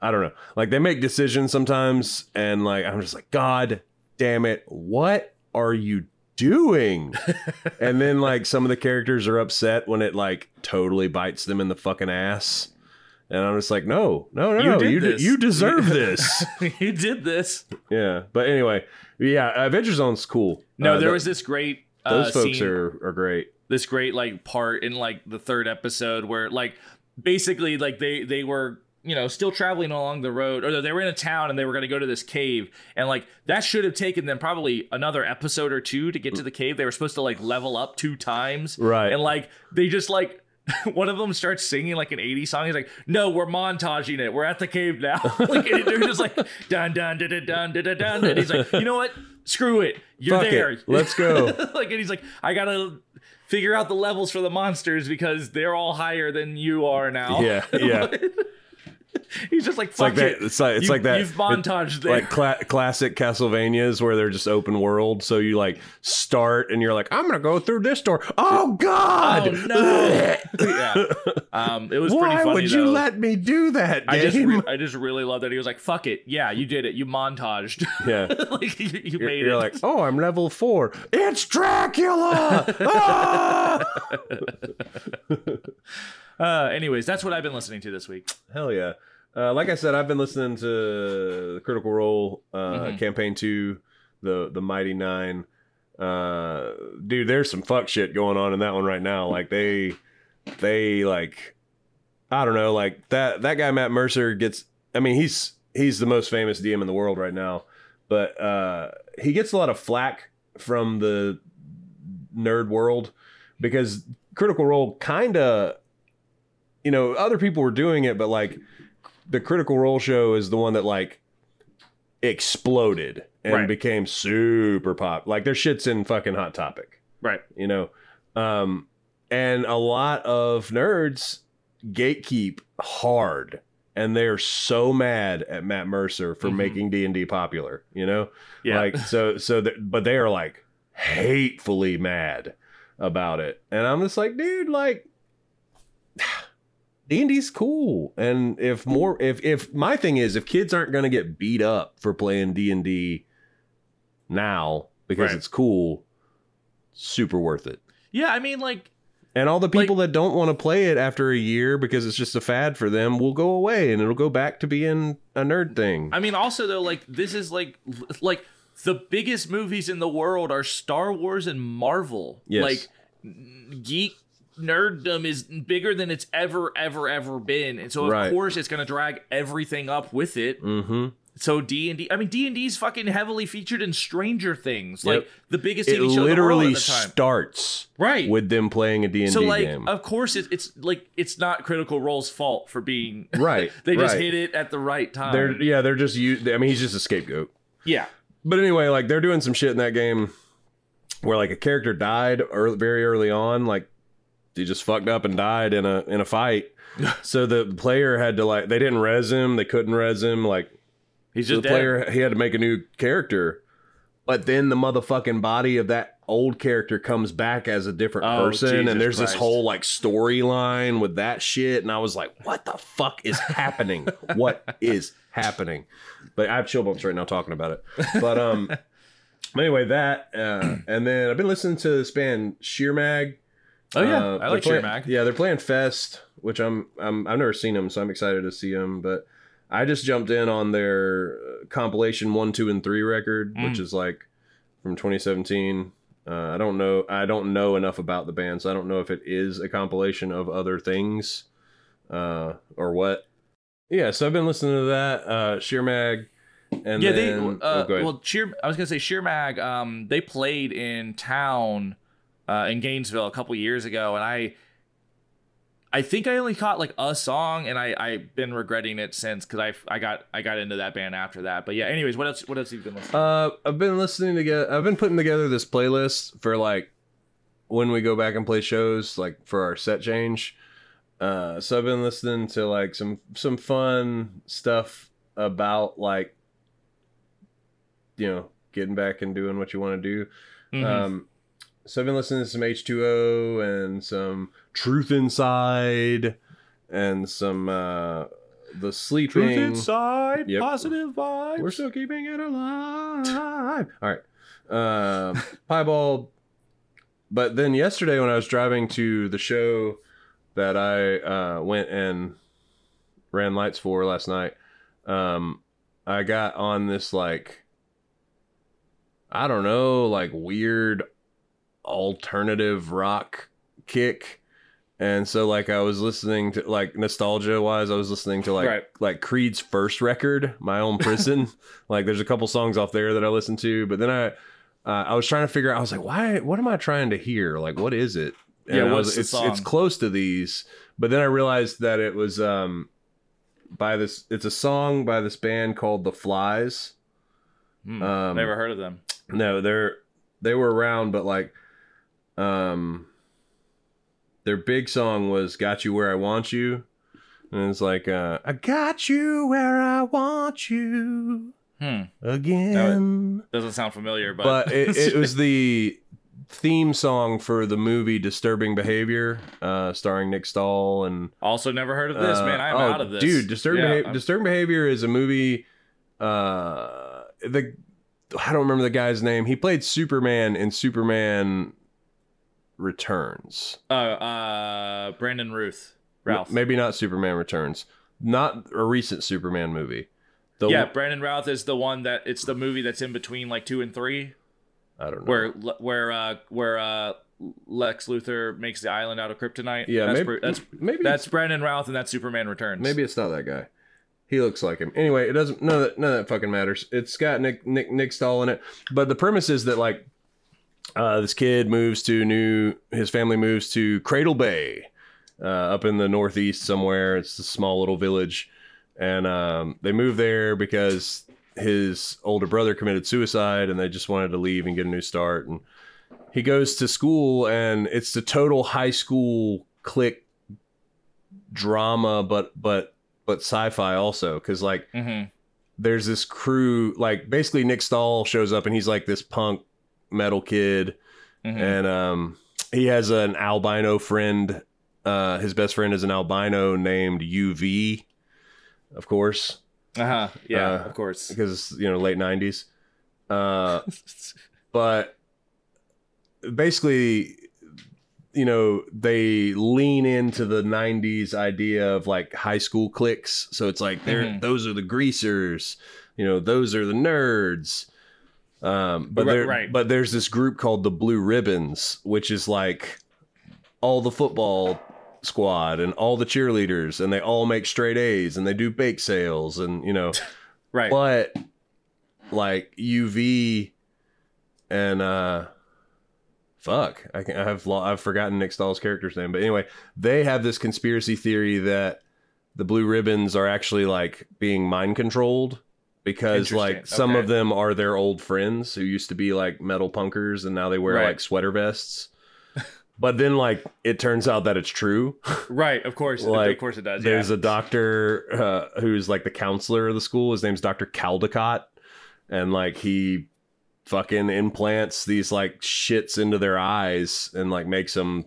I don't know. Like they make decisions sometimes, and like I'm just like, God damn it, what are you doing? [laughs] and then like some of the characters are upset when it like totally bites them in the fucking ass. And I'm just like, no, no, no, You no, did you, you deserve [laughs] this. [laughs] you did this. yeah, but anyway, yeah, Adventure Zone's cool. No, Uh, there th- was this great uh, those folks scene, are are great. this great like part in like the third episode where like basically like they they were you know still traveling along the road or they were in a town and they were going to go to this cave and like that should have taken them probably another episode or two to get to the cave they were supposed to like level up two times Right. and like they just like [laughs] one of them starts singing like an 80s song. He's like, no, we're montaging it. We're at the cave now. [laughs] like, and they're just like, dun, dun, dun, dun, dun, dun, dun. And he's like, you know what? Screw it. You're Fuck there. It. Let's go. [laughs] like, and he's like, I got to figure out the levels for the monsters because they're all higher than you are now. Yeah. Yeah. [laughs] he's just like It's like fuck that. it It's like it's You- like that. you've montaged there like cla- classic Castlevanias where they're just open world. So you like start and you're like, I'm gonna go through this door. Oh God! oh no [laughs] yeah um it was pretty Why funny would you though. let me do that, I just, re- I just really love that he was like, "Fuck it, yeah, you did it. You montaged. [laughs] yeah. like you, you made you're it." like, oh, I'm level four. It's Dracula. Ah! Uh, anyways, that's what I've been listening to this week. [tsk] Hell yeah. Uh, like I said, I've been listening to the Critical Role uh, Mhm. campaign two, the the Mighty Nein. Uh, dude, there's some fuck shit going on in that one right now. Like they, they like, I don't know, like that that guy Matt Mercer gets. I mean, he's he's the most famous DM in the world right now, but uh, he gets a lot of flack from the nerd world because Critical Role kind of, you know, other people were doing it, but like the Critical Role show is the one that like exploded and Right. became super pop. Like their shit's in fucking Hot Topic, Right. you know, um, and a lot of nerds gatekeep hard. And they're so mad at Matt Mercer for Mhm. making D and D popular, you know. Yeah. Like so so but they are like hatefully mad about it. And I'm just like, dude, like D&D's cool. And if more if if my thing is if kids aren't going to get beat up for playing D&D now because Right. it's cool, super worth it. yeah, I mean, like, And all the people that don't want to play it after a year because it's just a fad for them will go away and it'll go back to being a nerd thing. I mean, also though, like, this is like, like the biggest movies in the world are Star Wars and Marvel. Yes. Like, geek nerddom is bigger than it's ever, ever, ever been, and so of Right. course it's gonna drag everything up with it. Mhm. So D and D, I mean D and D's fucking heavily featured in Stranger Things, Yep. like the biggest It TV show in the world literally at the time. starts right. with them playing a D&D like, game. of course, it, it's like it's not Critical Role's fault for being. [laughs] right. they just right. hit it at the right time. They're yeah, they're just you. I mean, he's just a scapegoat. yeah. But anyway, like they're doing some shit in that game where like a character died early, very early on, like he just fucked up and died in a in a fight. [laughs] so the player had to like they didn't res him, they couldn't res him. Like He's so just the dead. player he had to make a new character. But then the motherfucking body of that old character comes back as a different Oh, person, Jesus and there's this whole like storyline with that shit. And I was like, "What the fuck is happening? [laughs] what is happening?" But I have chill bumps right now talking about it. But um, [laughs] anyway, that uh, and then I've been listening to this band Sheer Mag. Oh yeah, Uh, I like Sheer Mag. Yeah, they're playing Fest, which I'm, I'm I've never seen them, so I'm excited to see them. But I just jumped in on their uh, compilation one, two, and three record, Mm. which is like from 2017. Uh, I don't know. I don't know enough about the band, so I don't know if it is a compilation of other things uh, or what. Yeah, so I've been listening to that uh, Sheer Mag, and yeah, then they uh, oh, well, Sheer. I was gonna say Sheer Mag. Um, they played in town, uh, in Gainesville a couple years ago, and I, I think I only caught like a song, and I I've been regretting it since because I I got I got into that band after that. But yeah, anyways, what else? What else have you been listening? to? Uh, I've been listening together. I've been putting together this playlist for like when we go back and play shows, like for our set change. Uh, so I've been listening to like some some fun stuff about like you know getting back and doing what you want to do. Mhm. Um, so I've been listening to some H two O and some Truth Inside and some uh, the sleeping. Truth Inside, Yep. positive vibes. We're still keeping it alive. All right. Um, [laughs] piebald. But then yesterday, when I was driving to the show that I uh, went and ran lights for last night, um, I got on this like, I don't know, like weird alternative rock kick. And so like I was listening to like nostalgia wise, I was listening to like Right. like Creed's first record, My Own Prison. [laughs] like there's a couple songs off there that I listened to, but then I uh, I was trying to figure out I was like, why what am I trying to hear? Like what is it? Yeah, what's was, the it's song? it's close to these, but then I realized that it was um by this it's a song by this band called The Flys. Hmm, um, Never heard of them. No, they're they were around, but like, um, their big song was "Got You Where I Want You," and it's like, uh, "I got you where I want you Hmm. again." Doesn't sound familiar, but but it, it [laughs] was the theme song for the movie "Disturbing Behavior," uh, starring Nick Stahl and also never heard of this. uh, man, I'm oh, out of this, Dude, Disturbing, Yeah, Behavior, Disturbing Behavior is a movie. Uh, the I don't remember the guy's name. He played Superman in Superman Returns. Uh, uh, Brandon Ruth, Ralph. Maybe not Superman Returns. Not a recent Superman movie. The yeah, Brandon Routh is the one that it's the movie that's in between like two and three, I don't know. where where uh where uh Lex Luthor makes the island out of kryptonite. yeah, that's maybe that's maybe that's Brandon Routh and that's Superman Returns. Maybe it's not that guy. He looks like him. Anyway, it doesn't. None of that. None of that fucking matters. It's got Nick Nick Nick Stahl in it. But the premise is that like, uh, this kid moves to new. His family moves to Cradle Bay, uh, up in the northeast somewhere. It's a small little village, and um, they move there because his older brother committed suicide, and they just wanted to leave and get a new start. And he goes to school, and it's the total high school clique drama, but but but sci-fi also because like hmm there's this crew like basically Nick Stahl shows up and he's like this punk metal kid. Hmm and um he has an albino friend uh his best friend is an albino named UV of course. Uh huh. Yeah, uh, of course. because you know late 90s uh [laughs] but basically you know they lean into the 90s idea of like high school cliques. So it's like they're Mhm. those are the greasers. You know those are the nerds um but Right, there right. but there's this group called the blue ribbons which is like all the football squad and all the cheerleaders and they all make straight A's and they do bake sales and you know [laughs] right. but like UV and uh fuck I can I have lo- I've forgotten Nick Stahl's character's name but anyway they have this conspiracy theory that the blue ribbons are actually like being mind controlled because like some Okay. of them are their old friends who used to be like metal punkers and now they wear Right. like sweater vests [laughs] but then like it turns out that it's true [laughs] right. Of course. like, of course it does. there's yeah. a doctor uh, who's like the counselor of the school. His name's Dr. Caldicott. And like he fucking implants these like shits into their eyes and like makes them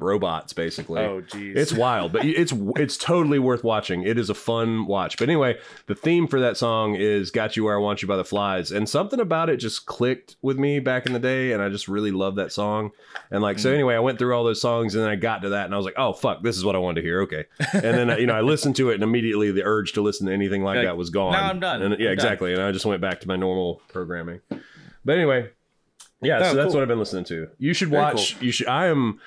robots basically. oh jeez. It's wild, but it's it's totally worth watching. It is a fun watch. But anyway, the theme for that song is "Got You Where I Want You" by the Flys, and something about it just clicked with me back in the day, and I just really love that song. And like, so Mm. anyway, I went through all those songs, and then I got to that, and I was like, "Oh fuck, this is what I wanted to hear." Okay, and then you know I listened to it, and immediately the urge to listen to anything like Like, that was gone. now I'm done. And I'm yeah, done. exactly. And I just went back to my normal programming. But anyway, Yeah, Oh, so that's cool. what I've been listening to. You should Very watch. You should. I am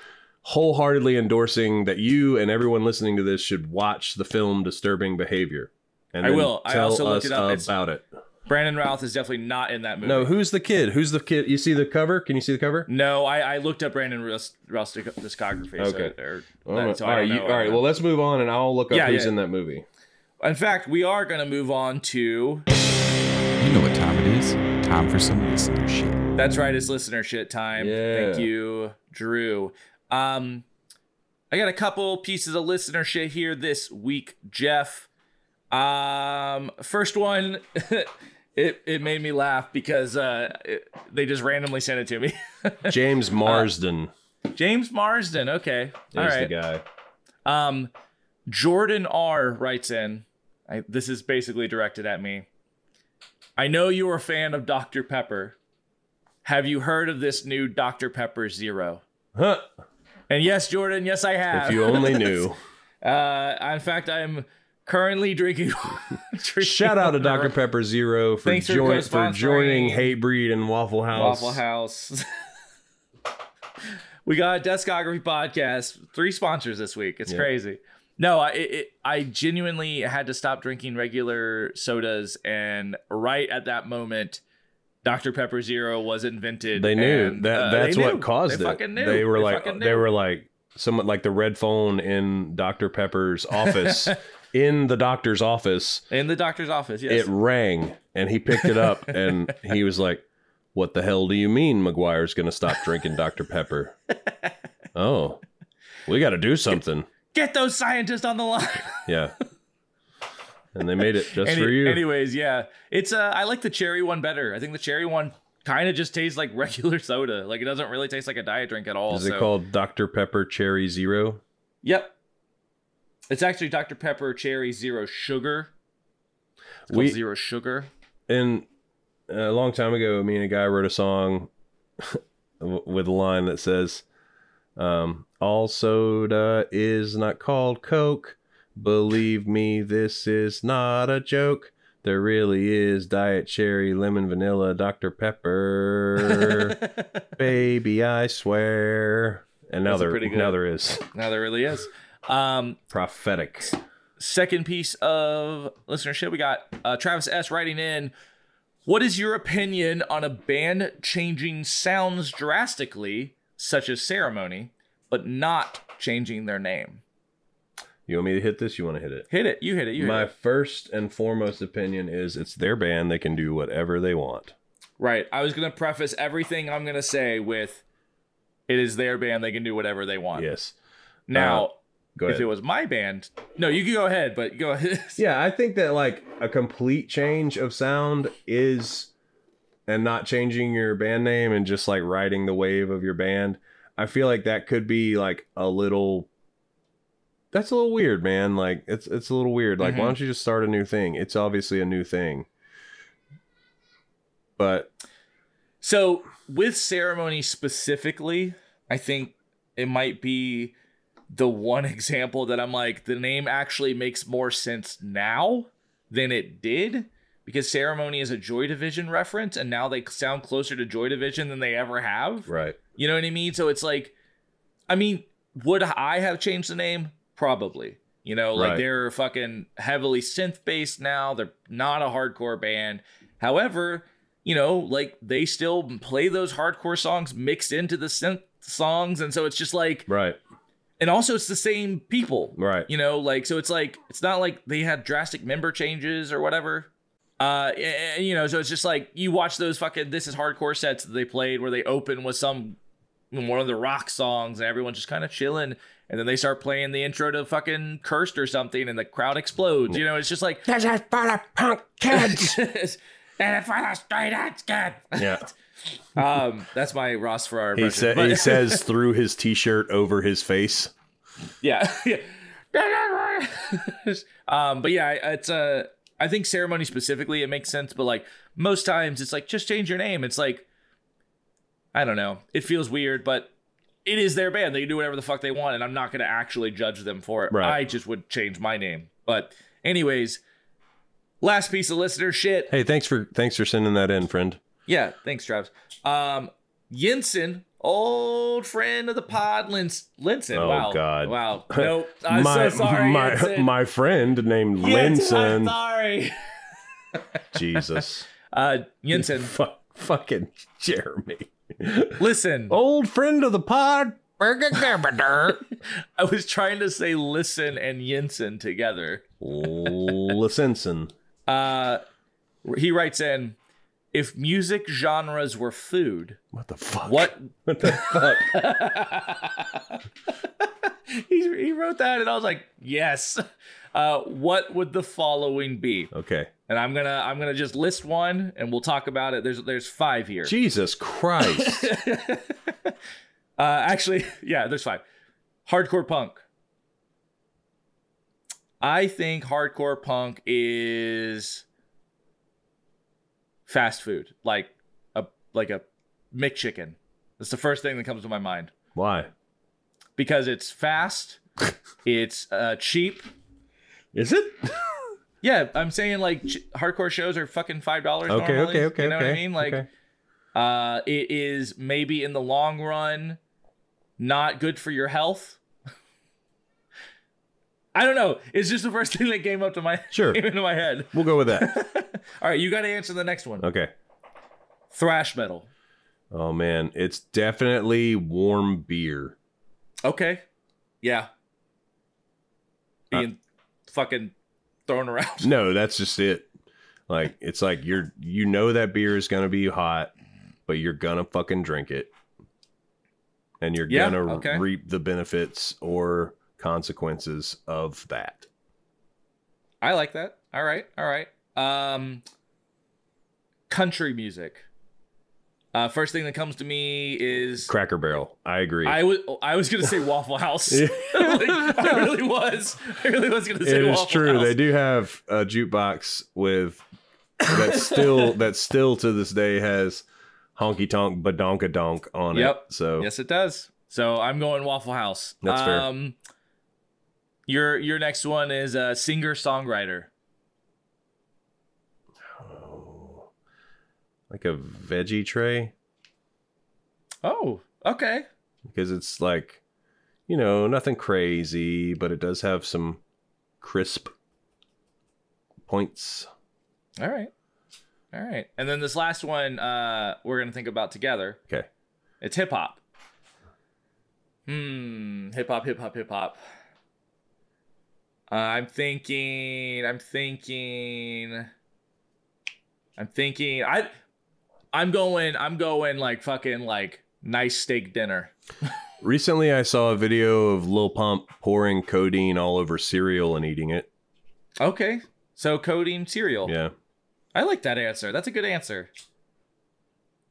wholeheartedly endorsing that you and everyone listening to this should watch the film Disturbing Behavior. And I then will. I Tell also looked us it up. It's- about it. Brandon Routh is definitely not in that movie. No, who's the kid? Who's the kid? You see the cover? Can you see the cover? No, I, I looked up Brandon Routh's Routh's discography. Okay. So, or, All that- right, so all I right, don't you- know. all right. Well, let's move on, and I'll look up Yeah, who's yeah. in that movie. in fact, we are going to move on to. You know what time it is. Time for some listener shit. That's right, it's listener shit time. Yeah. Thank you, Drew. Um, I got a couple pieces of listener shit here this week, Jeff. Um, first one, [laughs] it it made me laugh because uh, it, they just randomly sent it to me. [laughs] James Marsden James Marsden. Okay, is all right. the guy. Um, Jordan R writes in. I, this is basically directed at me. I know you are a fan of Dr. Pepper. Have you heard of this new Dr. Pepper Zero? Huh. And yes, Jordan, yes, I have. If you only [laughs] knew. uh, in fact, I'm currently drinking. [laughs] drinking Shout out to Dr. Pepper Zero for, Thanks for join, for joining and Waffle House. Waffle House. [laughs] we got a Discography podcast. Three sponsors this week. It's Yeah. crazy. No, I it, I genuinely had to stop drinking regular sodas, and right at that moment, Dr Pepper Zero was invented. They knew and, that. uh, that's they what knew. caused they it. Knew. They were like, fucking they were like, somewhat like the red phone in Dr. Pepper's [laughs] office. in the doctor's office, in the doctor's office. Yes. it rang, and he picked it up, [laughs] and he was like, "What the hell do you mean, McGuire's going to stop drinking Dr. Pepper?" [laughs] oh, we got to do something. Get those scientists on the line. Yeah. And they made it just Any- for you. Anyways, yeah, it's uh, I like the cherry one better. I think the cherry one kind of just tastes like [laughs] regular soda. Like it doesn't really taste like a diet drink at all. Is it called Dr. Pepper Cherry Zero? Yep. It's actually Dr. Pepper Cherry Zero Sugar. We- Zero Sugar. And a long time ago, me and a guy wrote a song [laughs] with a line that says, um, All soda is not called Coke. Believe me, this is not a joke. There really is Diet Cherry, Lemon, Vanilla, Dr. Pepper. [laughs] Baby, I swear. And now there, now there is now there really is. Um, prophetic. second piece of listenership, we got uh, Travis S. writing in. What is your opinion on a band changing sounds drastically, such as Ceremony, but not changing their name? You want me to hit this? You want to hit it? Hit it. You hit it. You hit My it. first and foremost opinion is it's their band. They can do whatever they want. Right. I was going to preface everything I'm going to say with it is their band. They can do whatever they want. Yes. Now, Uh, if it was my band, no, you can go ahead, but go ahead. [laughs] yeah, I think that like a complete change of sound is and not changing your band name and just like riding the wave of your band. I feel like that could be like a little that's a little weird, man. Like it's it's a little weird. Like Mhm. why don't you just start a new thing? It's obviously a new thing. But So with ceremony specifically, I think it might be the one [laughs] example that I'm like, the name actually makes more sense now than it did because ceremony is a Joy Division reference, and now they sound closer to Joy Division than they ever have. right. You know what I mean? So it's like, I mean, would I have changed the name? Probably. You know, like Right. they're fucking heavily synth based now. They're not a hardcore band. However, you know, like they still play those hardcore songs mixed into the synth songs. And so it's just like, Right. and also it's the same people. Right. You know, like so it's like it's not like they had drastic member changes or whatever. Uh, and, you know, so it's just like you watch those fucking this is hardcore sets that they played where they open with some one of the rock songs and everyone's just kind of chilling, and then they start playing the intro to fucking cursed or something, and the crowd explodes. You know, it's just like This is for the punk kids. [laughs] and it's for the straight edge kid. yeah. [laughs] Um, that's my Ross Farrar He, impression. sa- but- he [laughs] says through his t-shirt over his face. Yeah. yeah. um, but yeah, it's uh I think ceremony specifically it makes sense, but like most times it's like just change your name. It's like I don't know. It feels weird, but it is their band. They can do whatever the fuck they want, and I'm not gonna actually judge them for it. Right. I just would change my name. But anyways, last piece of listener shit. Hey, thanks for thanks for sending that in, friend. Yeah, thanks, Travis. Um, Yinsen, old friend of the pod, Lins- Linson. Oh, wow. God. Wow. [laughs] Nope. I'm my, so sorry. my, Yinsen. my friend named Linson. sorry. [laughs] Jesus. Uh, Yinsen, Fu- fucking Jeremy. Listen. [laughs] Old friend of the pod. [laughs] I was trying to say listen and Yinsen together. Lisenson. Uh, he writes in, if music genres were food, What the fuck? what [laughs] What the fuck? [laughs] he, he wrote that and I was like, yes. Uh, what would the following be? Okay. And I'm gonna I'm gonna just list one and we'll talk about it. There's there's five here. Jesus Christ. [laughs] Uh, actually, [laughs] yeah, there's five. Hardcore punk. I think hardcore punk is fast food, like a like a McChicken. That's the first thing that comes to my mind Why? Because it's fast, [laughs] it's uh, cheap. Is it? [laughs] Yeah, I'm saying like ch- hardcore shows are fucking five dollars. Okay, normally, okay, okay, You know okay. what I mean? Like, okay. uh, it is maybe in the long run not good for your health. [laughs] I don't know. It's just the first thing that came up to my Sure. into my head. We'll go with that. All right, you got to answer the next one. Okay. Thrash metal. Oh man, it's definitely warm beer. Okay. Yeah. Being fucking thrown around. No, that's just it. Like it's like you're you know that beer is gonna be hot, but you're gonna fucking drink it. And you're Yeah, gonna okay. reap the benefits or consequences of that. I like that. All right. All right. Um country music. Uh first thing that comes to me is Cracker Barrel. I agree. I was I was gonna say Waffle House. [laughs] Like, [laughs] I really was. I really was gonna say it is Waffle true. House. They do have a jukebox with that [laughs] still that still to this day has honky tonk badonka donk on Yep. it. So Yes, it does. So I'm going Waffle House. That's fair. Um, your your next one is a singer songwriter. Like a veggie tray Oh, okay. because it's like you know nothing crazy, but it does have some crisp points. All right. All right. And then this last one uh we're gonna think about together. Okay. It's hip hop. Hmm. Hip hop, hip hop, hip hop. Uh, I'm thinking. I'm thinking. I'm thinking. I. I'm going. I'm going like fucking like nice steak dinner. [laughs] Recently, I saw a video of Lil Pump pouring codeine all over cereal and eating it. Okay. So codeine cereal. Yeah, I like that answer. That's a good answer.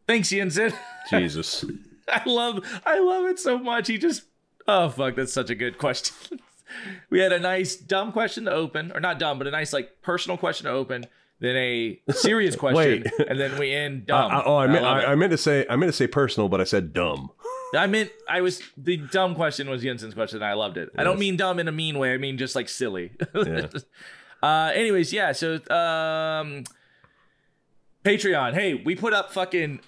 Thanks, Yinsen. [laughs] Jesus. I love I love it so much. He just oh fuck, that's such a good question. [laughs] we had a nice dumb question to open, or not dumb, but a nice like personal question to open, then a serious [laughs] question, and then we end dumb. uh, oh, I meant I, it. I meant to say I meant to say personal, but I said dumb. I meant I was the dumb question was Jensen's question. And I loved it. I don't mean dumb in a mean way. I mean just like silly. Yeah. [laughs] uh, anyways, yeah. So um, Patreon. Hey, we put up fucking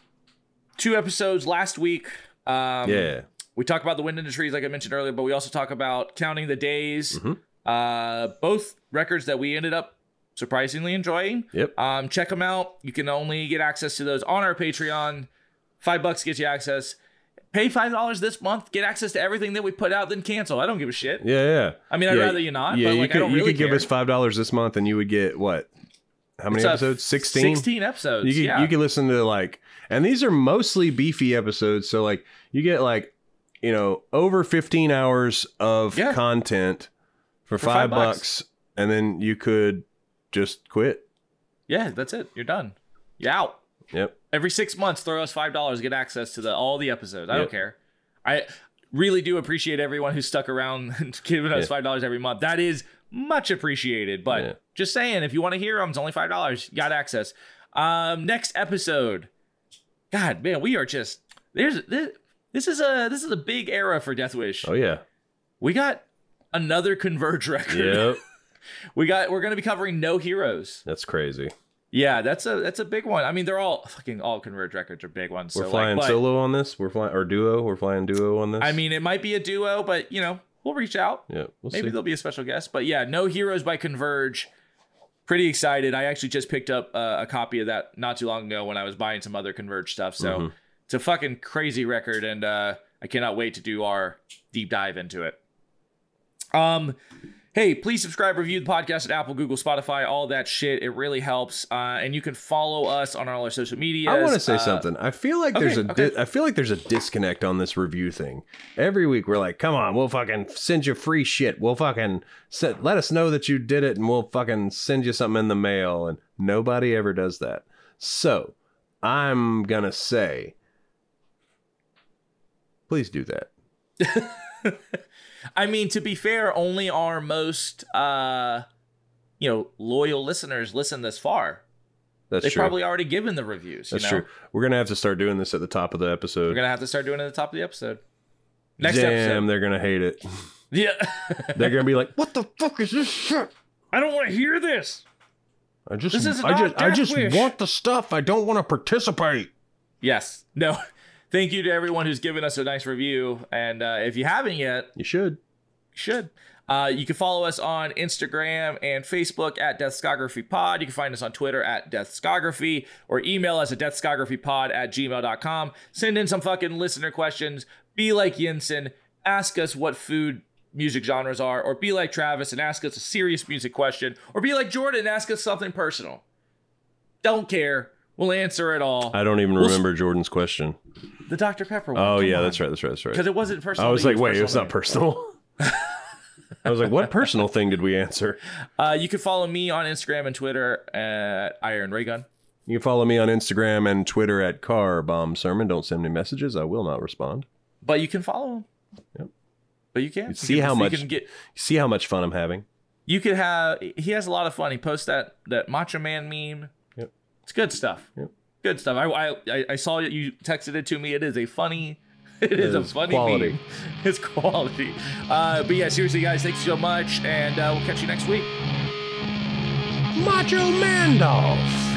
two episodes last week. Um, yeah, We talk about the wind in the trees, like I mentioned earlier, but we also talk about counting the days. Mhm. Uh, both records that we ended up surprisingly enjoying. yep. Um, check them out. You can only get access to those on our Patreon. Five bucks gets you access. Pay five dollars this month, get access to everything that we put out, then cancel. I don't give a shit. Yeah, yeah. I mean, I'd Yeah, rather you not. Yeah, but you could I don't you could give us five dollars this month, and you would get what? How many It's, episodes? Sixteen. Sixteen episodes. You could yeah. you could listen to like, and these are mostly beefy episodes. So like, you get like, you know, over fifteen hours of Yeah. content for, For five, five bucks. bucks, and then you could just quit. yeah, that's it. You're done. You're out. Yep. every six months throw us five dollars get access to the all the episodes i don't care i really do appreciate everyone who stuck around [laughs] and giving us Yeah. five dollars every month that is much appreciated but Yeah. just saying if you want to hear them it's only five dollars you got access um next episode god man we are just there's this, this is a this is a big era for death wish Oh yeah. we got another converge record Yep. [laughs] we got we're gonna be covering no heroes That's crazy. Yeah, that's a that's a big one. I mean, they're all fucking all Converge records are big ones. We're so, flying like, solo on this. We're flying or duo. We're flying duo on this. I mean, it might be a duo, but you know, we'll reach out. yeah, we'll Maybe see. there'll be a special guest. But yeah, No Heroes by Converge. Pretty excited. I actually just picked up uh, a copy of that not too long ago when I was buying some other Converge stuff. So Mhm. it's a fucking crazy record, and uh, I cannot wait to do our deep dive into it. Um, hey, please subscribe, review the podcast at Apple, Google, Spotify, all that shit. It really helps. Uh, and you can follow us on all our social media. I want to say something. I feel like there's a okay, okay. di- I feel like there's a disconnect on this review thing. Every week we're like, "Come on, we'll fucking send you free shit. We'll fucking set, let us know that you did it, and we'll fucking send you something in the mail." And nobody ever does that. So I'm gonna say, please do that. [laughs] [laughs] I mean, to be fair, only our most uh you know, loyal listeners listen this far. That's They've true. probably already given the reviews. That's you know? true. We're gonna have to start doing this at the top of the episode. We're gonna have to start doing it at the top of the episode. Next Damn, episode. they're gonna hate it. [laughs] Yeah. [laughs] They're gonna be like, "What the fuck is this shit?" I don't want to hear this. I just, I just, I just Wish. want the stuff. I don't want to participate. Yes. No. Thank you to everyone who's given us a nice review. And uh, if you haven't yet, You should. you should. Uh, you can follow us on Instagram and Facebook at Deathscography Pod. You can find us on Twitter at Deathscography or email us at deathscographypod at gmail.com. Send in some fucking listener questions. Be like Yinsen. Ask us what food music genres are, or be like Travis and ask us a serious music question, or be like Jordan and ask us something personal. Don't care. We'll answer it all. I don't even We'll remember Jordan's question. the Dr. Pepper one. Oh come yeah, on. that's right. That's right. That's right. Because it wasn't personal. I was like, wait, it's not personal. [laughs] I was like, what personal thing did we answer? Uh, you can follow me on Instagram and Twitter at Iron Raygun. You can follow me on Instagram and Twitter at Car Bomb Sermon. Don't send me messages. I will not respond. But you can follow him. Yep. But you can You see can- how you much- can get. See how much fun I'm having. You could have. He has a lot of fun. He posts that that Macho Man meme. Yep. It's good stuff. Yep. Good stuff. I, I I saw. You texted it to me. It is a funny. [laughs] It is a is funny quality. meme. [laughs] It's quality. Uh, but yeah, seriously, guys, thanks so much, and uh, we'll catch you next week. Macho Mandolph.